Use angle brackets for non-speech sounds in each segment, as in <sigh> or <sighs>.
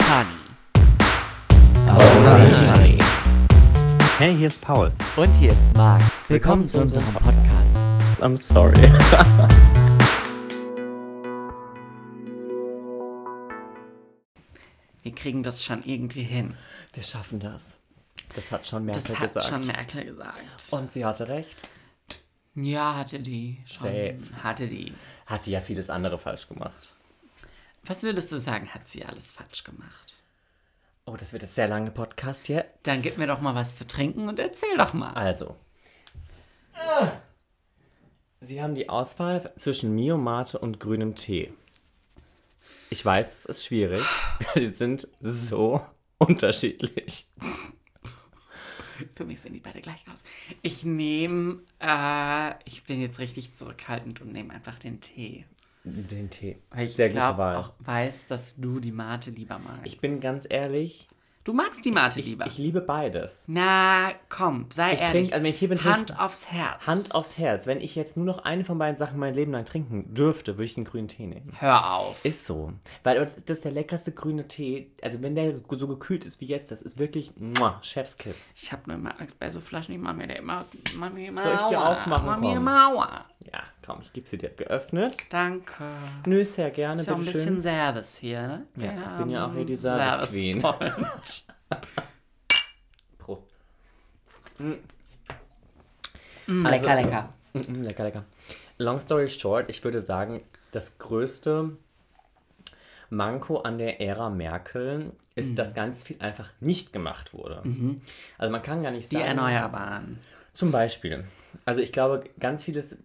Honey. Honey. Hey, hier ist Paul. Und hier ist Marc. Willkommen zu unserem Podcast. I'm sorry. <laughs> Wir kriegen das schon irgendwie hin. Wir schaffen das. Das hat schon Merkel Das hat gesagt. schon Merkel gesagt. Und sie hatte recht. Ja, hatte die schon. Safe. Hatte die. Hat die ja vieles andere falsch gemacht. Was würdest du sagen, hat sie alles falsch gemacht? Oh, das wird ein sehr lange Podcast jetzt. Dann gib mir doch mal was zu trinken und erzähl doch mal. Also. Sie haben die Auswahl zwischen Mio Mate und grünem Tee. Ich weiß, es ist schwierig. <laughs> Sie sind so unterschiedlich. Für mich sehen die beide gleich aus. Ich nehme, äh, ich bin jetzt richtig zurückhaltend und nehme einfach den Tee. Den Tee. Weil ich Sehr gute glaub, Wahl. auch weiß, dass du die Mate lieber magst. Ich bin ganz ehrlich, du magst die Mate ich, lieber. ich liebe beides. Na, komm, sei Ich ehrlich. trink- also wenn ich hier bin, Hand ich- aufs Herz. Hand aufs Herz. Wenn ich jetzt nur noch eine von beiden Sachen mein Leben lang trinken dürfte, würde ich den grünen Tee nehmen. Hör auf. Ist so. Weil das, das ist der leckerste grüne Tee. Also wenn der so gekühlt ist wie jetzt, das ist wirklich muah, Chefskiss. Ich habe nur immer Angst bei so Flaschen, ich mache mir da immer, mach mir immer Soll ich dir aufmachen? Mach mir. Mauer. Ja, komm, ich gebe sie dir geöffnet. Danke. Nö, sehr gerne, Ist ja auch ein bisschen Service hier, ne? Ja, Wir ich bin ja auch hier die haben Service Queen. <laughs> Prost. Mm, Also- lecker, lecker. Mm, lecker, lecker. Long story short, ich würde sagen, das größte Manko an der Ära Merkel ist, Mhm. dass ganz viel einfach nicht gemacht wurde. Also man kann gar nicht Die sagen... Erneuerbaren. Zum Beispiel. Also ich glaube, ganz vieles,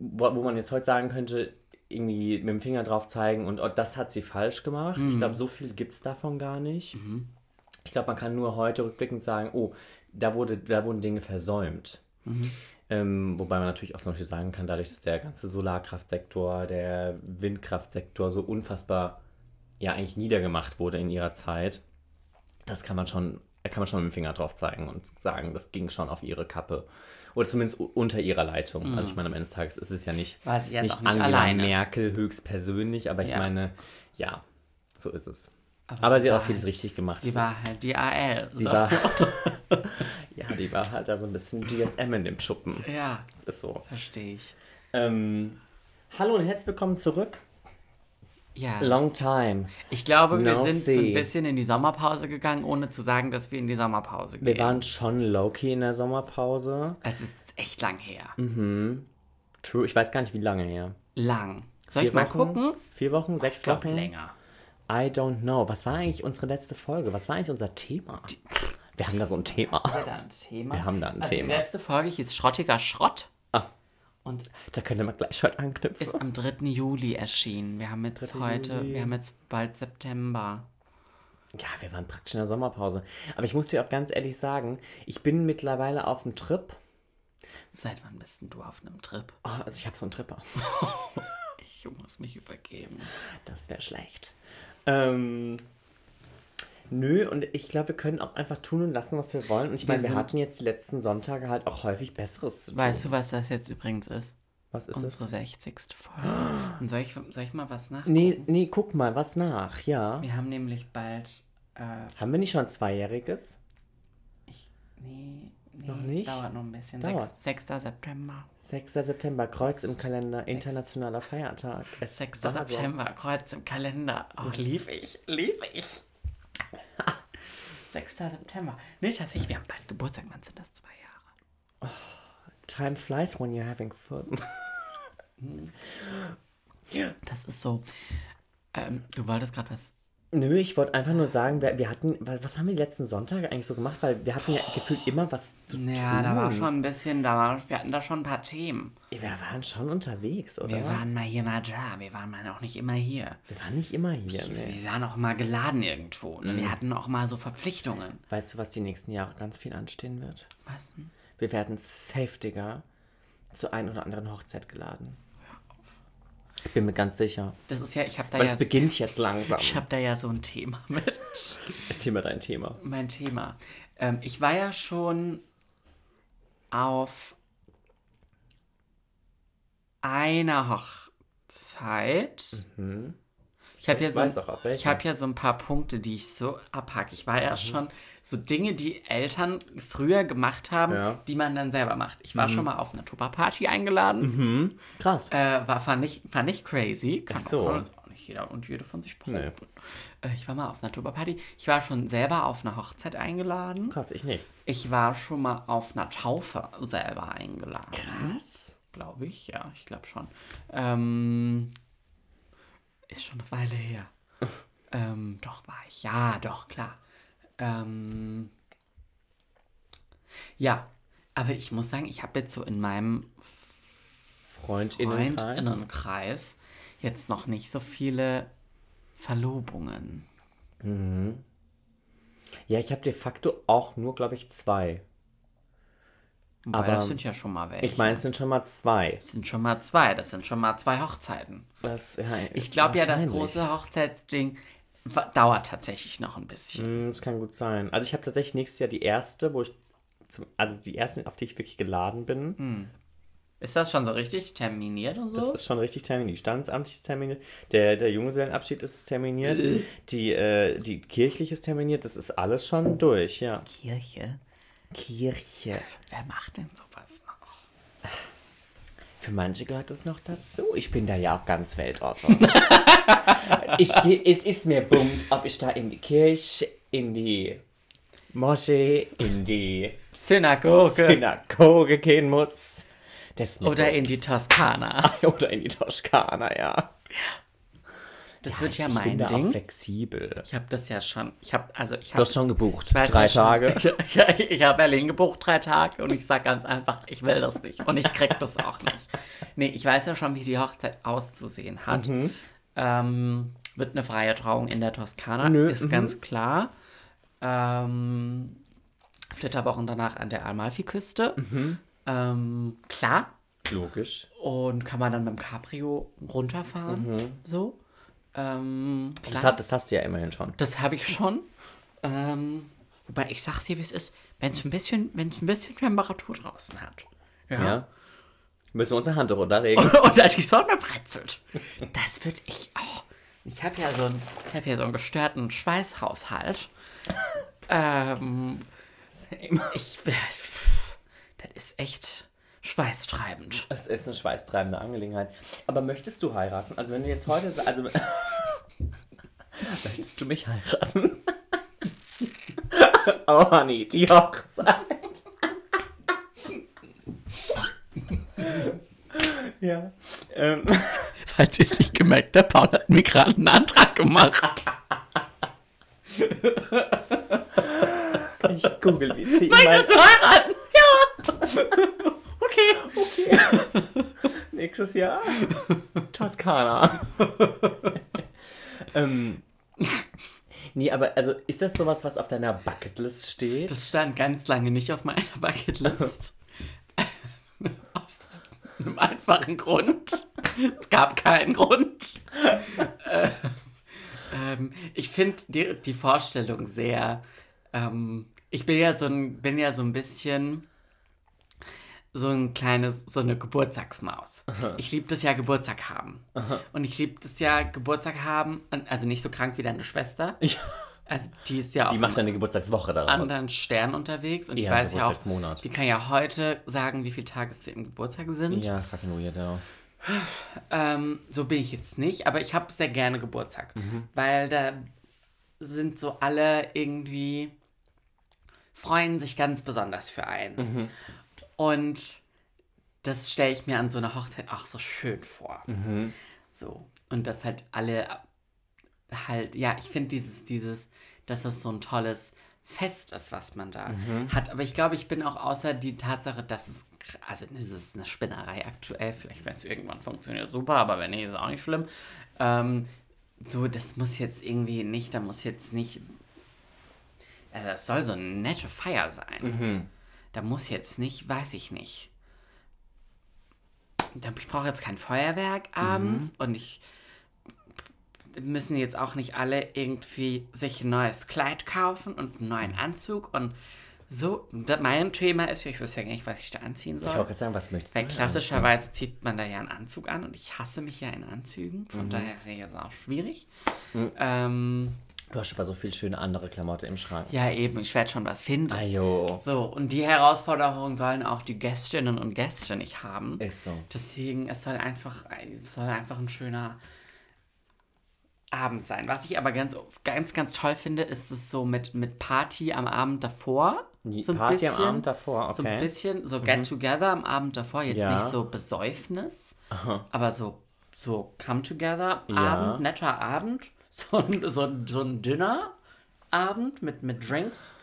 wo, wo man jetzt heute sagen könnte, irgendwie mit dem Finger drauf zeigen und oh, das hat sie falsch gemacht. Ich glaube, so viel gibt es davon gar nicht. Ich glaube, man kann nur heute rückblickend sagen, oh, da, wurde, da wurden Dinge versäumt. Ähm, wobei man natürlich auch zum Beispiel sagen kann, dadurch, dass der ganze Solarkraftsektor, der Windkraftsektor so unfassbar ja eigentlich niedergemacht wurde in ihrer Zeit, das kann man schon, da kann man schon mit dem Finger drauf zeigen und sagen, das ging schon auf ihre Kappe. Oder zumindest unter ihrer Leitung. Also ich meine, am Ende des Tages ist es ja nicht, sie jetzt nicht auch nicht Angela alleine. Merkel höchstpersönlich, aber ich Ja. meine, ja, so ist es. Aber Aber, sie hat auch vieles halt- richtig gemacht. Sie war halt die AL. sie so. war, <laughs> ja, die war halt da so ein bisschen GSM in dem Schuppen. Ja, Das ist so. verstehe ich. Ähm, hallo und herzlich willkommen zurück. Ja. Long time. Ich glaube, wir No sind so ein see. bisschen in die Sommerpause gegangen, ohne zu sagen, dass wir in die Sommerpause gehen. Wir waren schon low-key in der Sommerpause. es ist echt lang her. Mhm. True, ich weiß gar nicht, wie lange her. Lang. Soll Vier ich mal Wochen? gucken? Vier Wochen? Sechs Ich glaube Wochen? länger. I don't know. Was war eigentlich unsere letzte Folge? Was war eigentlich unser Thema? Wir haben da so ein Thema. wir da ein Thema? Wir haben da ein also Thema. Die letzte Folge hieß Schrottiger Schrott Ah, und da können wir gleich heute anknüpfen. ist am 3. Juli erschienen. Wir haben jetzt 3. heute, Juli. wir haben jetzt bald September. Ja, wir waren praktisch in der Sommerpause. Aber ich muss dir auch ganz ehrlich sagen, ich bin mittlerweile auf dem Trip. Seit wann bist denn du auf einem Trip? Oh, also ich habe so einen Tripper. <laughs> Ich muss mich übergeben. Das wäre schlecht. Ähm, nö, und ich glaube, wir können auch einfach tun und lassen, was wir wollen. Und ich meine, wir hatten jetzt die letzten Sonntage halt auch häufig Besseres zu tun. Weißt du, was das jetzt übrigens ist? was ist Unsere es? 60. Folge. Und soll ich, soll ich mal was nach? Nee, nee, guck mal, was nach, ja. Wir haben nämlich bald. Äh, Haben wir nicht schon ein Zweijähriges? ich, nee, nee, Noch nicht? Dauert noch ein bisschen. Dauert. 6. 6. September. 6. September, Kreuz im Kalender, internationaler Feiertag. Es 6. war so. September, Kreuz im Kalender. Oh, lief ich, lief ich. <laughs> 6. September. Nee, tatsächlich, wir haben bald Geburtstag. Wann sind das? Zwei Jahre. Time flies when you're having fun. <laughs> Das ist so. Ähm, du wolltest gerade was. Nö, ich wollte einfach nur sagen, wir, wir hatten, wa- was haben wir die letzten Sonntage eigentlich so gemacht? Weil wir hatten ja gefühlt immer was zu Ja, tun. da war schon ein bisschen, da war, wir hatten da schon ein paar Themen. Wir waren schon unterwegs, oder? Wir waren mal hier, mal da. Wir waren mal auch nicht immer hier. Wir waren nicht immer hier, ne? Wir waren auch mal geladen irgendwo. Ne? Wir hatten auch mal so Verpflichtungen. Weißt du, was die nächsten Jahre ganz viel anstehen wird? Was denn? Wir werden safe, Digga, zur ein oder anderen Hochzeit geladen. Ich bin mir ganz sicher. Das ist ja, ich habe da Weil ja, es beginnt jetzt langsam. ich habe da ja so ein Thema <laughs> mit. Erzähl mal dein Thema. mein Thema. Ähm, ich war ja schon auf einer Hochzeit. Ich habe ja, so, auch, ich welchen. hab ja so ein paar Punkte, die ich so abhake. Ich war Mhm. ja schon so Dinge, die Eltern früher gemacht haben, Ja. Mhm. die man dann selber macht. Ich war schon mal auf einer Tupper-Party eingeladen. Krass. Äh, war, fand, ich, fand ich crazy. Kann, Ach so. kann auch nicht jeder und jede von sich Nee. behaupten. Äh, ich war mal auf einer Tupper-Party. Ich war schon selber auf einer Hochzeit eingeladen. Krass, ich nicht. Ich war schon mal auf einer Taufe selber eingeladen. Krass. Glaube ich, ja, ich glaube schon. Ähm, ist schon eine Weile her. <laughs> ähm, doch, war ich. Ja, doch, klar. Ähm, ja, aber ich muss sagen, ich habe jetzt so in meinem Freundinnenkreis. Freundinnenkreis jetzt noch nicht so viele Verlobungen. Ja, ich habe de facto auch nur, glaube ich, zwei. Wobei, Aber das sind ja schon mal welche. Ich meine, es sind schon mal zwei. das sind schon mal zwei. Das sind schon mal zwei Hochzeiten. Das, ja, Ich glaube ja, das große Hochzeitsding dauert tatsächlich noch ein bisschen. Hm, Das kann gut sein. Also ich habe tatsächlich nächstes Jahr die erste, wo ich zum, also die erste, auf die ich wirklich geladen bin. Hm. Ist das schon so richtig terminiert und so? Das ist schon richtig terminiert. Standesamtlich ist terminiert. Der, der Junggesellenabschied ist terminiert. Äh. Die, äh, die kirchliche ist terminiert. Das ist alles schon durch, ja. Kirche. Kirche. Wer macht denn sowas noch? Für manche gehört das noch dazu. Ich bin da ja auch ganz Weltordnung. <laughs> ich, es ist mir bums, ob ich da in die Kirche, in die Moschee, in die Synagoge. Synagoge gehen muss. Oder in die Toskana. <laughs> Oder in die Toskana, ja. Das wird ja ich bin mein da auch Ding. flexibel. Ich habe das ja schon. Ich habe also ich Du habe hast schon gebucht. Drei ja schon. Tage. <laughs> Ich, ich, ich habe Berlin gebucht, drei Tage, und ich sage ganz einfach, ich will das nicht. Und ich krieg das auch nicht. Nee, ich weiß ja schon, wie die Hochzeit auszusehen hat. Mhm. Ähm, wird eine freie Trauung in der Toskana, Nö, ist mhm. ganz klar. Ähm, Flitterwochen danach an der Amalfiküste. Mhm. Ähm, klar. Logisch. Und kann man dann mit dem Cabrio runterfahren. So. Ähm. Das, hat, das hast du ja immerhin schon. Das habe ich schon. Ähm, wobei ich sag's dir, wie es ist, wenn es ein bisschen, wenn es ein bisschen Temperatur draußen hat. Ja. Müssen wir unsere Hand runterlegen. <laughs> Und dann die Sonne brezelt. Das würde ich auch. Ich habe ja so einen, ich habe ja so einen gestörten Schweißhaushalt. <laughs> ähm, ich, das ist echt schweißtreibend. Es ist eine schweißtreibende Angelegenheit. Aber möchtest du heiraten? Also wenn du jetzt heute... Also, <laughs> möchtest du mich heiraten? <laughs> oh, Honey, die Hochzeit. <laughs> ja. Ähm, Falls ihr es nicht gemerkt habt, Paul hat mir gerade einen Antrag gemacht. ich google ich mein Möchtest du heiraten? Ja. <laughs> Nächstes Jahr. Toskana. <laughs> ähm, nee, aber also ist das sowas, was auf deiner Bucketlist steht? Das stand ganz lange nicht auf meiner Bucketlist. <laughs> Aus einem einfachen Grund. Es gab keinen Grund. Äh, ähm, ich finde die, die Vorstellung sehr. Ähm, ich bin ja so ein, bin ja so ein bisschen so ein kleines, so eine Geburtstagsmaus. Ich liebe das ja Geburtstag haben. Und ich liebe das ja Geburtstag haben, also nicht so krank wie deine Schwester. Ja. Also die ist ja Die auf macht eine Geburtstagswoche daraus. anderen Stern unterwegs und die Ja, weiß ja auch, die kann ja heute sagen, wie viele Tage es zu ihrem Geburtstag sind. Ja, fucking weirdo. Ähm, so bin ich jetzt nicht, aber ich habe sehr gerne Geburtstag, weil da sind so alle irgendwie freuen sich ganz besonders für einen. Und das stelle ich mir an so einer Hochzeit auch so schön vor. So. Und dass halt alle halt, ja, ich finde dieses, dieses, dass das so ein tolles Fest ist, was man da hat. Aber ich glaube, ich bin auch außer die Tatsache, dass es, also das ist eine Spinnerei aktuell, vielleicht wenn es irgendwann funktioniert, super, aber wenn nicht, ist es auch nicht schlimm. Ähm, so, das muss jetzt irgendwie nicht, da muss jetzt nicht, also das soll so eine nette Feier sein. Da muss jetzt nicht, weiß ich nicht. Ich brauche jetzt kein Feuerwerk abends und ich müssen jetzt auch nicht alle irgendwie sich ein neues Kleid kaufen und einen neuen Anzug und So, mein Thema ist, ich wüsste ja gar nicht, was ich da anziehen Ich soll. wollte gerade sagen, was möchtest Weil du? klassischerweise zieht man da ja einen Anzug an und ich hasse mich ja in Anzügen. Mhm. Von daher sehe ich das auch schwierig. Ähm, Du hast aber so viel schöne andere Klamotte im Schrank. ja, eben, ich werde schon was finden. Ajo. So, und die Herausforderung sollen auch die Gästinnen und Gäste nicht haben. Ist so. Deswegen, es soll einfach, es soll einfach ein schöner Abend sein. Was ich aber ganz, ganz, ganz toll finde, ist es so mit, mit Party am Abend davor. So ein Party am bisschen- Abend davor, So ein okay. Mhm. bisschen, so Get Together am Abend davor. Jetzt Ja. nicht so Besäufnis, aber so, so Come Together Ja. Abend, netter Abend. <laughs> So ein, so, ein- so ein Dinner-Abend mit, mit Drinks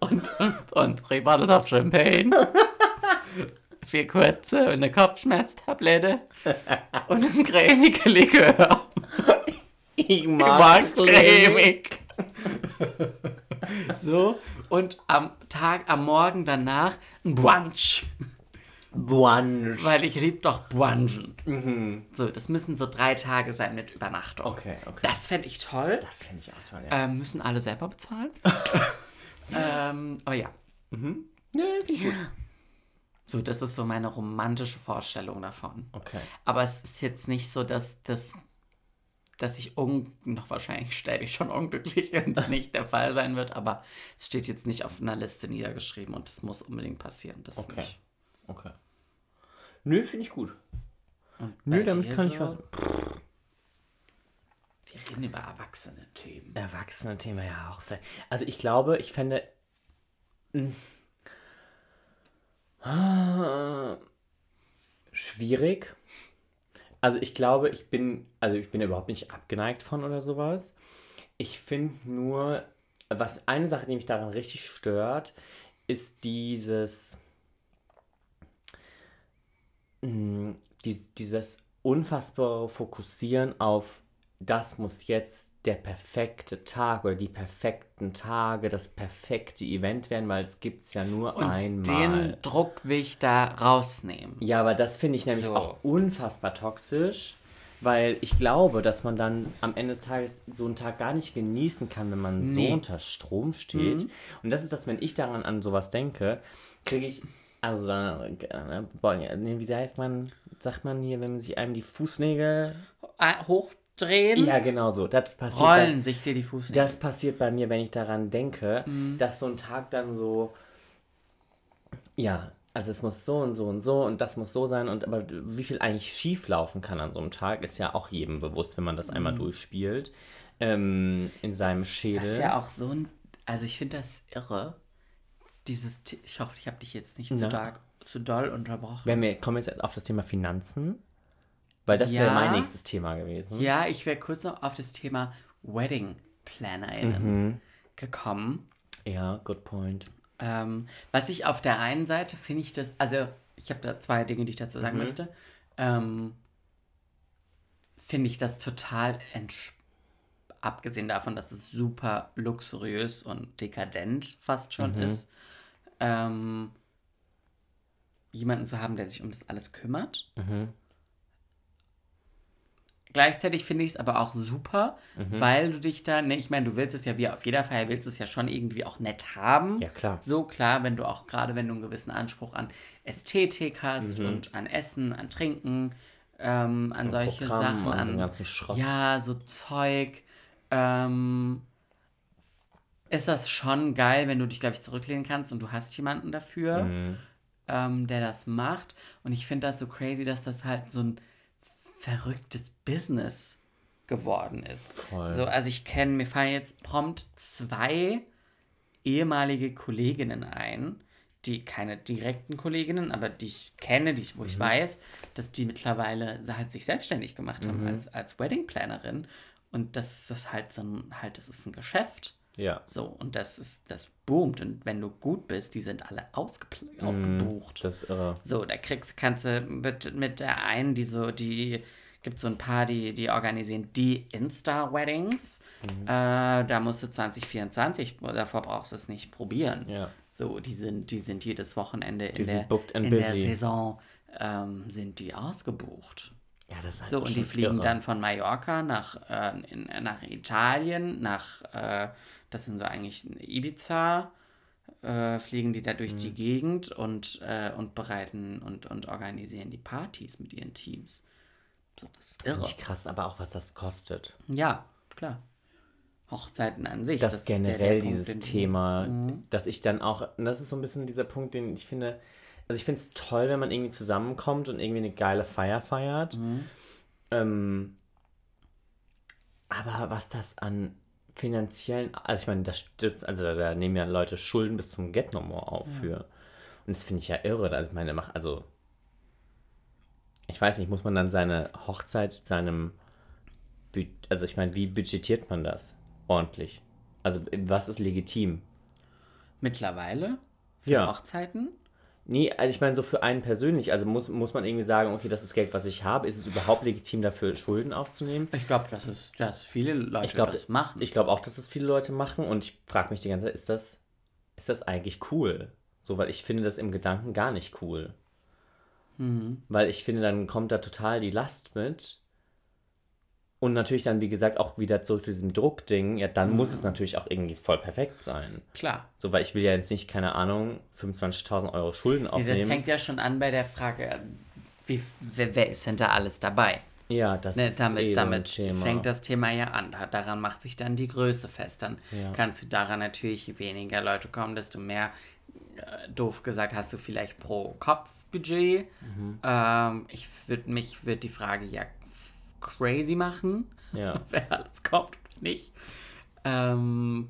und, <laughs> und, und drei Bottles of Champagne. <laughs> Vier kurze und eine Kopfschmerztablette und ein cremige Likör. Ich Mag's cremig. so, und am Tag, am Morgen danach ein Brunch. Brunch. Weil ich lieb doch Brunchen. So, das müssen so drei Tage sein mit Übernachtung. Okay, okay. Das fände ich toll. Das finde ich auch toll, ja. Ähm, müssen alle selber bezahlen. <laughs> ähm, aber ja. Nee, finde ich gut. So, das ist so meine romantische Vorstellung davon. Okay. Aber es ist jetzt nicht so, dass das dass ich un noch wahrscheinlich sterbe ich schon unglücklich, <laughs> wenn es nicht der Fall sein wird, aber es steht jetzt nicht auf einer Liste niedergeschrieben und es muss unbedingt passieren. Das Okay. nicht. Okay. Nö, finde ich gut. Und Nö, damit kann ich so? was. Wir reden über erwachsene Themen. Erwachsene-Thema ja auch sehr. Also ich glaube, ich fände. mh, <sighs> ah, schwierig. Also ich glaube, ich bin. Also ich bin überhaupt nicht abgeneigt von oder sowas. Ich finde nur, was eine Sache, die mich daran richtig stört, ist dieses. Mh, dies, dieses unfassbare Fokussieren auf das muss jetzt der perfekte Tag oder die perfekten Tage, das perfekte Event werden, weil es gibt es ja nur Und einmal. den Druck will ich da rausnehmen. Ja, aber das finde ich nämlich So. auch unfassbar toxisch, weil ich glaube, dass man dann am Ende des Tages so einen Tag gar nicht genießen kann, wenn man Nee. so unter Strom steht. Mhm. Und das ist das, wenn ich daran an sowas denke, kriege ich, also dann, boah, nee, wie heißt man, sagt man hier, wenn man sich einem die Fußnägel, Äh, Hochdrehen, ja genau so, das passiert rollen bei, sich dir die Fußnägel. das passiert bei mir, wenn ich daran denke, Mhm. dass so ein Tag dann so, ja, also es muss so und so und so und das muss so sein und aber wie viel eigentlich schief laufen kann an so einem Tag, ist ja auch jedem bewusst, wenn man das einmal durchspielt ähm, in seinem Schädel. Mhm. Das ist ja auch so ein. Also ich finde das irre. Dieses. Ich hoffe, ich habe dich jetzt nicht zu, dark, zu doll unterbrochen. Wenn wir kommen jetzt auf das Thema Finanzen, weil das Ja. wäre mein nächstes Thema gewesen. Ja, ich wäre kurz noch auf das Thema Wedding PlannerInnen Mhm. gekommen. Ja, good point. Ähm, was ich auf der einen Seite finde ich das, also ich habe da zwei Dinge, die ich dazu sagen möchte. Ähm, finde ich das total entsch abgesehen davon, dass es super luxuriös und dekadent fast schon ist, ähm, jemanden zu haben, der sich um das alles kümmert. Gleichzeitig finde ich es aber auch super, weil du dich da, ne, ich meine, du willst es ja wie auf jeder Feier, willst es ja schon irgendwie auch nett haben. Ja, klar. So klar, wenn du auch, gerade wenn du einen gewissen Anspruch an Ästhetik hast und an Essen, an Trinken, ähm, an solche Programm, Sachen, an an ja, so Zeug, ähm, ist das schon geil, wenn du dich, glaube ich, zurücklehnen kannst und du hast jemanden dafür, Mhm. ähm, der das macht. Und ich finde das so crazy, dass das halt so ein verrücktes Business geworden ist. Voll. So, also ich kenne, mir fallen jetzt prompt zwei ehemalige Kolleginnen ein, die keine direkten Kolleginnen, aber die ich kenne, die ich, wo Mhm. ich weiß, dass die mittlerweile halt sich selbstständig gemacht haben Mhm. als, als Wedding Plannerin. Und das ist halt so ein, halt, das ist ein Geschäft. Ja. So, und das ist, das boomt. Und wenn du gut bist, die sind alle ausgepl- ausgebucht. Das ist irre. So, da kriegst kannst du mit, mit der einen, die so, die gibt so ein paar, die, die organisieren die Insta-Weddings. Äh, da musst du 2024, davor brauchst du es nicht probieren. Ja. So, die sind, die sind jedes Wochenende in, Die der, booked and in der. Saison ähm, sind die ausgebucht. Ja, das ist halt So, und die fliegen irre. dann von Mallorca nach, äh, in, nach Italien, nach, äh, das sind so eigentlich Ibiza, äh, fliegen die da durch Mhm. die Gegend und, äh, und bereiten und, und organisieren die Partys mit ihren Teams. So, das ist irre. Nicht krass, aber auch was das kostet. Ja, klar. Hochzeiten an sich. Das, der- generell der Punkt, dieses Thema, dass ich dann auch, das ist so ein bisschen dieser Punkt, den ich finde, also ich finde es toll, wenn man irgendwie zusammenkommt und irgendwie eine geile Feier feiert. Mhm. Ähm, aber was das an finanziellen, also ich meine, das stützt, also da, nehmen ja Leute Schulden bis zum Get No More auf für. Und das finde ich ja irre. Also ich meine, also ich weiß nicht, muss man dann seine Hochzeit seinem, also ich meine, wie budgetiert man das ordentlich? Also was ist legitim? Mittlerweile für Ja. Hochzeiten. Nee, also ich meine so für einen persönlich, also muss, muss man irgendwie sagen, okay, das ist Geld, was ich habe. Ist es überhaupt legitim, dafür Schulden aufzunehmen? Ich glaube, dass, es, dass viele Leute Ich glaube, das machen. Ich glaube auch, dass das viele Leute machen und ich frage mich die ganze Zeit, ist das, ist das eigentlich cool? So, weil ich finde das im Gedanken gar nicht cool. Mhm. Weil ich finde, dann kommt da total die Last mit. Und natürlich dann, wie gesagt, auch wieder zurück zu diesem Druckding. Ja, dann muss es natürlich auch irgendwie voll perfekt sein. Klar. So, weil ich will ja jetzt nicht, keine Ahnung, 25.000 Euro Schulden Nee, aufnehmen. Das fängt ja schon an bei der Frage, wie, wer, wer ist denn da alles dabei? ja, das Ne, ist damit eh ein damit Thema. fängt das Thema ja an. Da- Daran macht sich dann die Größe fest. Dann Ja. kannst du daran natürlich je weniger Leute kommen, desto mehr, äh, doof gesagt, hast du vielleicht pro Kopf Budget. Mhm. Ähm, ich würde mich, würde die Frage ja crazy machen, Ja. <laughs> wer alles kommt oder nicht. Ähm,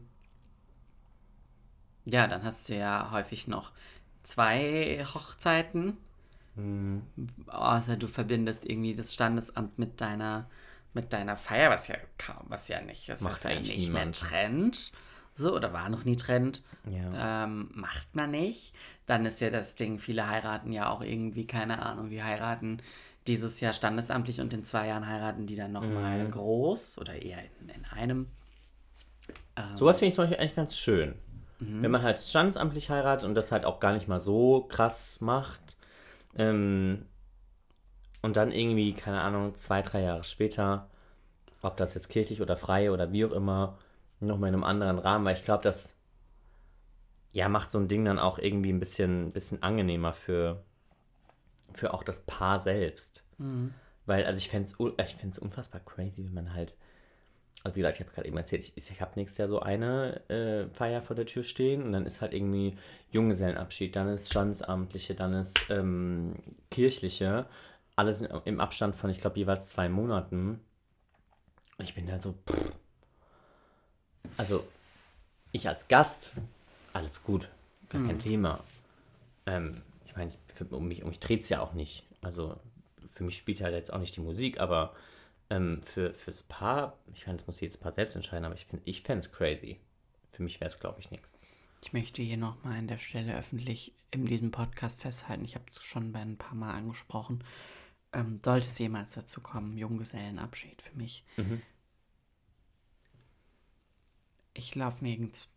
ja, dann hast du ja häufig noch zwei Hochzeiten. Hm. Außer du verbindest irgendwie das Standesamt mit deiner, mit deiner Feier, was ja kaum, was ja nicht, das Macht ist ja nicht mehr niemand. Trend. So, oder war noch nie Trend. Ja. Ähm, macht man nicht. Dann ist ja das Ding, viele heiraten ja auch irgendwie, keine Ahnung, die heiraten dieses Jahr standesamtlich und in zwei Jahren heiraten die dann nochmal Mhm. groß oder eher in, in einem. Sowas finde ich zum Beispiel eigentlich ganz schön. Mhm. Wenn man halt standesamtlich heiratet und das halt auch gar nicht mal so krass macht. Ähm, und dann irgendwie, keine Ahnung, zwei, drei Jahre später, ob das jetzt kirchlich oder frei oder wie auch immer, nochmal in einem anderen Rahmen, weil ich glaube, das ja, macht so ein Ding dann auch irgendwie ein bisschen, bisschen angenehmer für, für auch das Paar selbst. Weil, also ich fände es ich unfassbar crazy, wenn man halt also wie gesagt, ich habe gerade eben erzählt, ich, ich habe nächstes Jahr so eine äh, Feier vor der Tür stehen und dann ist halt irgendwie Junggesellenabschied, dann ist Standesamtliche, dann ist ähm, kirchliche, alles in- im Abstand von, ich glaube, jeweils zwei Monaten. Und ich bin da so, pff. also ich als Gast, alles gut, gar kein Thema. Ähm, ich meine, für- um mich, um mich dreht es ja auch nicht. Also für mich spielt halt jetzt auch nicht die Musik, aber ähm, für, fürs Paar, ich meine, das muss jedes Paar selbst entscheiden, aber ich, find- ich fände es crazy. Für mich wäre es, glaube ich, nichts. Ich möchte hier nochmal an der Stelle öffentlich in diesem Podcast festhalten, ich habe es schon bei ein paar Mal angesprochen, ähm, sollte es jemals dazu kommen, Junggesellenabschied für mich. Ich laufe nirgends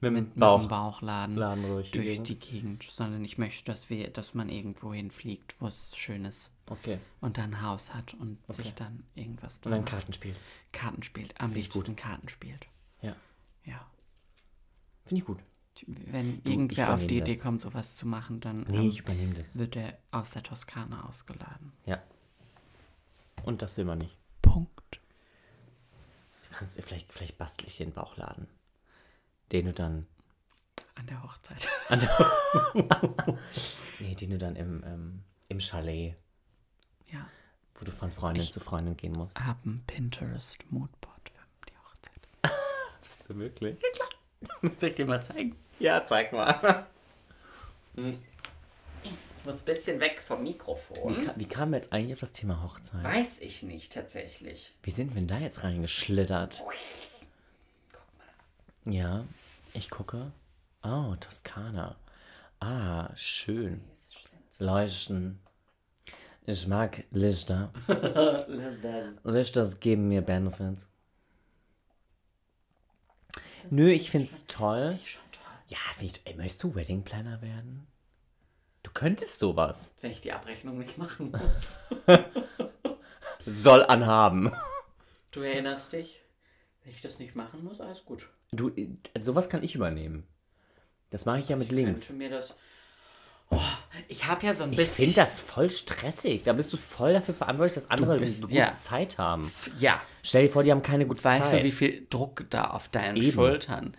Mit mit, dem mit Bauch. dem Bauchladen Laden durch die durch Gegend. die Gegend, sondern ich möchte, dass wir, dass man irgendwo hinfliegt, wo es schön ist Okay. und dann ein Haus hat und Okay. sich dann irgendwas Und dann. Karten spielt. Karten spielt, am Find liebsten Karten spielt. Ja. Ja. Finde ich gut. Wenn Du, irgendwer auf die übernehme Idee das. kommt, sowas zu machen, dann Nee, ähm, das. wird er aus der Toskana ausgeladen. Ja. Und das will man nicht. Punkt. Du kannst, vielleicht, vielleicht bastel ich den Bauchladen. Den du dann. An der Hochzeit. <laughs> An der <laughs> nee, den du dann im, ähm, im Chalet, ja. wo du von Freundin Ich- zu Freundin gehen musst. Hab ein Pinterest-Moodboard für die Hochzeit. <laughs> Hast du wirklich? Soll ich dir mal zeigen? Ja, zeig mal. Ich muss ein bisschen weg vom Mikrofon. Wie, ka- wie kamen wir jetzt eigentlich auf das Thema Hochzeit? Weiß ich nicht tatsächlich. Wie sind wir denn da jetzt reingeschlittert? Ja, ich gucke. Oh, Toskana. Ah, schön. Leuchten. Ich mag Lichter. <laughs> Lichter geben mir Benefits. Nö, ich find's toll. Ja, find ich, ey, möchtest du Wedding Planner werden? Du könntest sowas. Wenn ich die Abrechnung nicht machen muss. <laughs> Soll anhaben. Du erinnerst dich? Wenn ich das nicht machen muss, alles gut. Du, sowas kann ich übernehmen. Das mache ich ja mit links. Das. Oh, ich habe ja so ein Ich bisschen. finde das voll stressig. Da bist du voll dafür verantwortlich, dass andere bist- eine gute ja. Zeit haben. Ja. Stell dir vor, die haben keine gute Weißt Zeit. du, wie viel Druck da auf deinen Eben. Schultern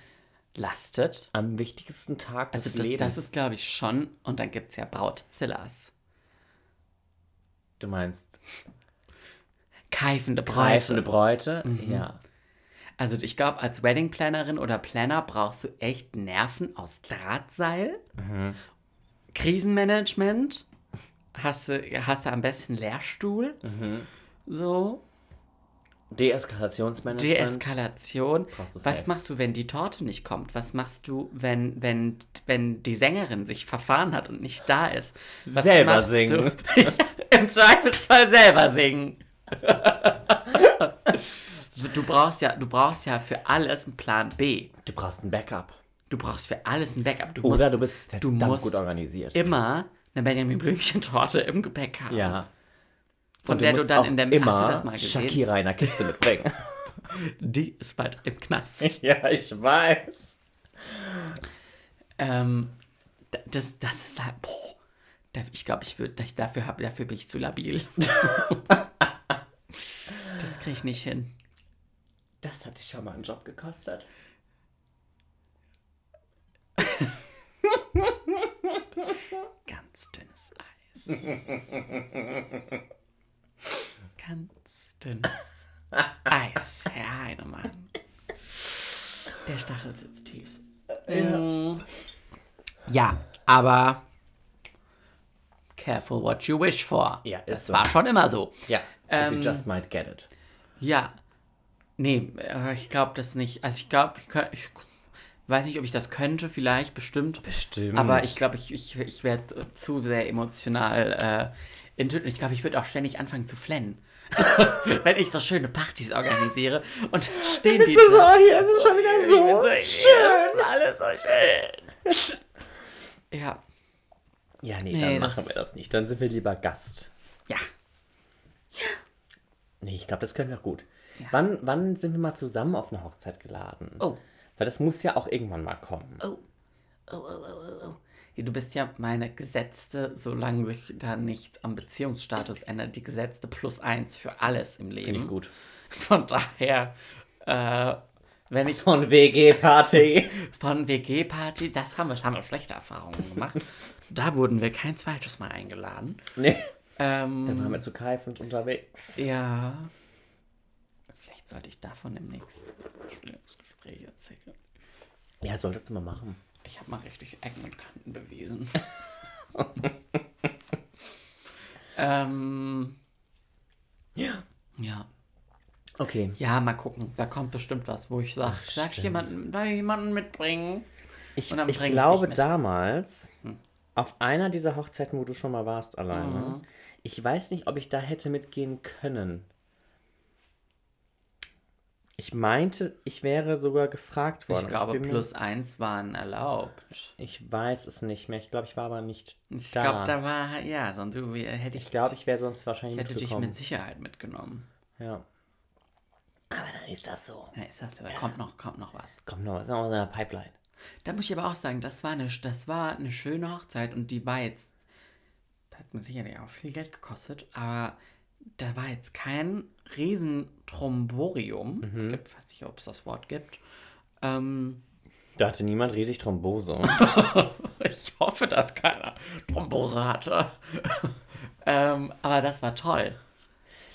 lastet? Am wichtigsten Tag des Also das, Lebens. das ist, glaube ich, schon. Und dann gibt es ja Brautzillas. du meinst Keifende Bräute. greifende Bräute? Mhm. Ja. Also ich glaube, als Wedding-Plannerin oder Planner brauchst du echt Nerven aus Drahtseil. Krisenmanagement. Hast du, hast du am besten Lehrstuhl. So. Deeskalationsmanagement. Deeskalation. Was safe. machst du, wenn die Torte nicht kommt? Was machst du, wenn, wenn, wenn die Sängerin sich verfahren hat und nicht da ist? Was Selber machst singen. <laughs> Im Zweifelsfall selber singen. <laughs> du brauchst ja, du brauchst ja für alles einen Plan B. Du brauchst ein Backup. Du brauchst für alles ein Backup. Du Oder musst du bist du verdammt musst gut organisiert. immer eine Benjamin Blümchen-Torte im Gepäck haben. ja. Von Und der du musst dann in der immer Hast du das mal gesehen? Shakira in der Kiste mitbringen. <laughs> Die ist bald im Knast. <laughs> ja, ich weiß. Ähm, das, das ist halt, boah, ich glaube, ich würde, dafür, hab, dafür bin ich zu labil. <laughs> das kriege ich nicht hin. Das hat dich schon mal einen Job gekostet. Ganz dünnes Eis. Ganz dünnes Eis, Herr Heinemann. Der Stachel sitzt tief. Mm. Ja, aber careful what you wish for. Ja, das so. war schon immer so. Ja, Ähm, you just might get it. Ja. Nee, äh, ich glaube das nicht. Also ich glaube, ich, ich weiß nicht, ob ich das könnte, vielleicht, bestimmt. Bestimmt. Aber ich glaube, ich, ich, ich werde zu sehr emotional äh, in Ich glaube, ich würde auch ständig anfangen zu flennen. <laughs> Wenn ich so schöne Partys organisiere und stehen die da. hier ist es schon wieder schön, alles so schön. Ja, Ja, nee, Nee, dann machen wir das nicht. Dann sind wir lieber Gast. ja. Nee, ich glaube, das können wir gut. Wann, wann sind wir mal zusammen auf eine Hochzeit geladen? Oh. Weil das muss ja auch irgendwann mal kommen. Oh. Oh, oh, oh, oh, oh. Ja, Du bist ja meine gesetzte, solange sich da nichts am Beziehungsstatus ändert, die gesetzte plus eins für alles im Leben. Finde ich gut. Von daher, äh, wenn ich Von WG-Party. <laughs> von WG-Party, das haben wir, haben wir schlechte Erfahrungen gemacht. da wurden wir kein zweites Mal eingeladen. nee. Ähm, Dann waren wir zu keifend unterwegs. ja. Vielleicht sollte ich davon im nächsten Gespräch erzählen. Ja, solltest du mal machen. Ich habe mal richtig Ecken und Kanten bewiesen. <laughs> ähm, Ja. ja. Okay. Ja, mal gucken. Da kommt bestimmt was, wo ich sage, darf ich jemanden, darf ich jemanden mitbringen? Ich, ich ich glaube mit. damals, auf einer dieser Hochzeiten, wo du schon mal warst alleine, Mhm. ich weiß nicht, ob ich da hätte mitgehen können. Ich meinte, ich wäre sogar gefragt worden. Ich glaube, mir- plus eins waren erlaubt. Ich weiß es nicht mehr. Ich glaube, ich war aber nicht Ich da. glaube, da war, ja, sonst hätte ich, ich glaube, ich wäre sonst wahrscheinlich ich hätte dich mit Sicherheit mitgenommen. Ja. Aber dann ist das so. Ja, ist das, da kommt noch, kommt noch was. Komm noch, ist noch in der Pipeline. Da muss ich aber auch sagen, das war eine, das war eine schöne Hochzeit und die war jetzt, das hat mir sicherlich auch viel Geld gekostet, aber da war jetzt kein Riesentromborium, Mhm. gibt, weiß nicht, ob es das Wort gibt. Ähm, Da hatte niemand riesig Thrombose. <laughs> ich hoffe, dass keiner Thrombose hatte. <laughs> ähm, aber das war toll.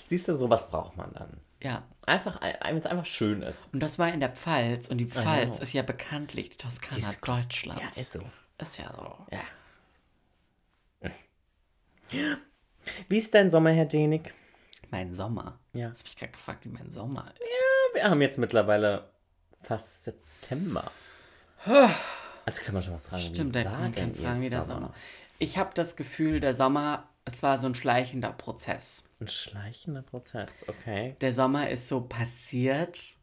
Siehst du, sowas braucht man dann. Ja. Einfach, wenn es einfach schön ist. Und das war in der Pfalz und die Pfalz ist ja bekanntlich die Toskana Diese Tos- Deutschlands. Ja, ist so. Ist ja so. Ja. Wie ist dein Sommer, Herr Denig? Mein Sommer. Ja. Hast mich gerade gefragt, wie mein Sommer ist. Wir haben jetzt mittlerweile fast September. Also kann man schon was fragen. Stimmt, da kann man fragen, wie der Sommer. Ich habe das Gefühl, der Sommer, es war so ein schleichender Prozess. Ein schleichender Prozess, okay. Der Sommer ist so passiert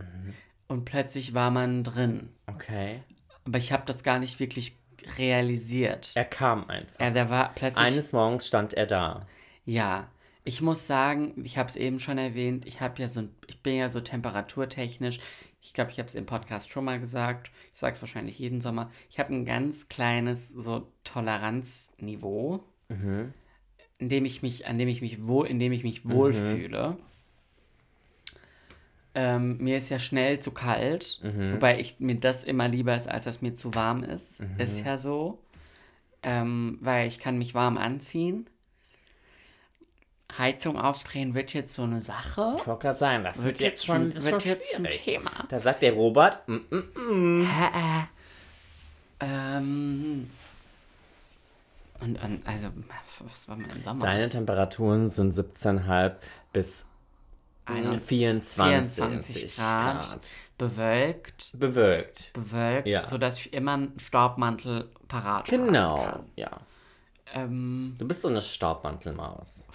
und plötzlich war man drin. Okay. Aber ich habe das gar nicht wirklich realisiert. Er kam einfach. Er, der war plötzlich. Eines Morgens stand er da. Ja, Ich muss sagen, ich habe es eben schon erwähnt, ich habe ja so, ich bin ja so temperaturtechnisch. Ich glaube, ich habe es im Podcast schon mal gesagt. Ich sage es wahrscheinlich jeden Sommer. Ich habe ein ganz kleines so Toleranzniveau, in dem ich mich, an dem ich mich wohl, in dem ich mich wohlfühle. Ähm, mir ist ja schnell zu kalt, wobei ich mir das immer lieber ist, als dass mir zu warm ist. Ist ja so. Ähm, weil ich kann mich warm anziehen. Heizung aufdrehen wird jetzt so eine Sache. Ich wollte gerade sagen, das wird, jetzt schon, das wird schon jetzt ein. Thema. Da sagt der Robert, mm, mm, Hä, äh, ähm, und, und also, was war mein Sommer? deine Temperaturen sind 17,5 bis 21, 24 24 Grad, Grad. bewölkt, bewölkt. bewölkt, Ja. sodass ich immer einen Staubmantel parat haben Genau, ja. Ähm, Du bist so eine Staubmantelmaus.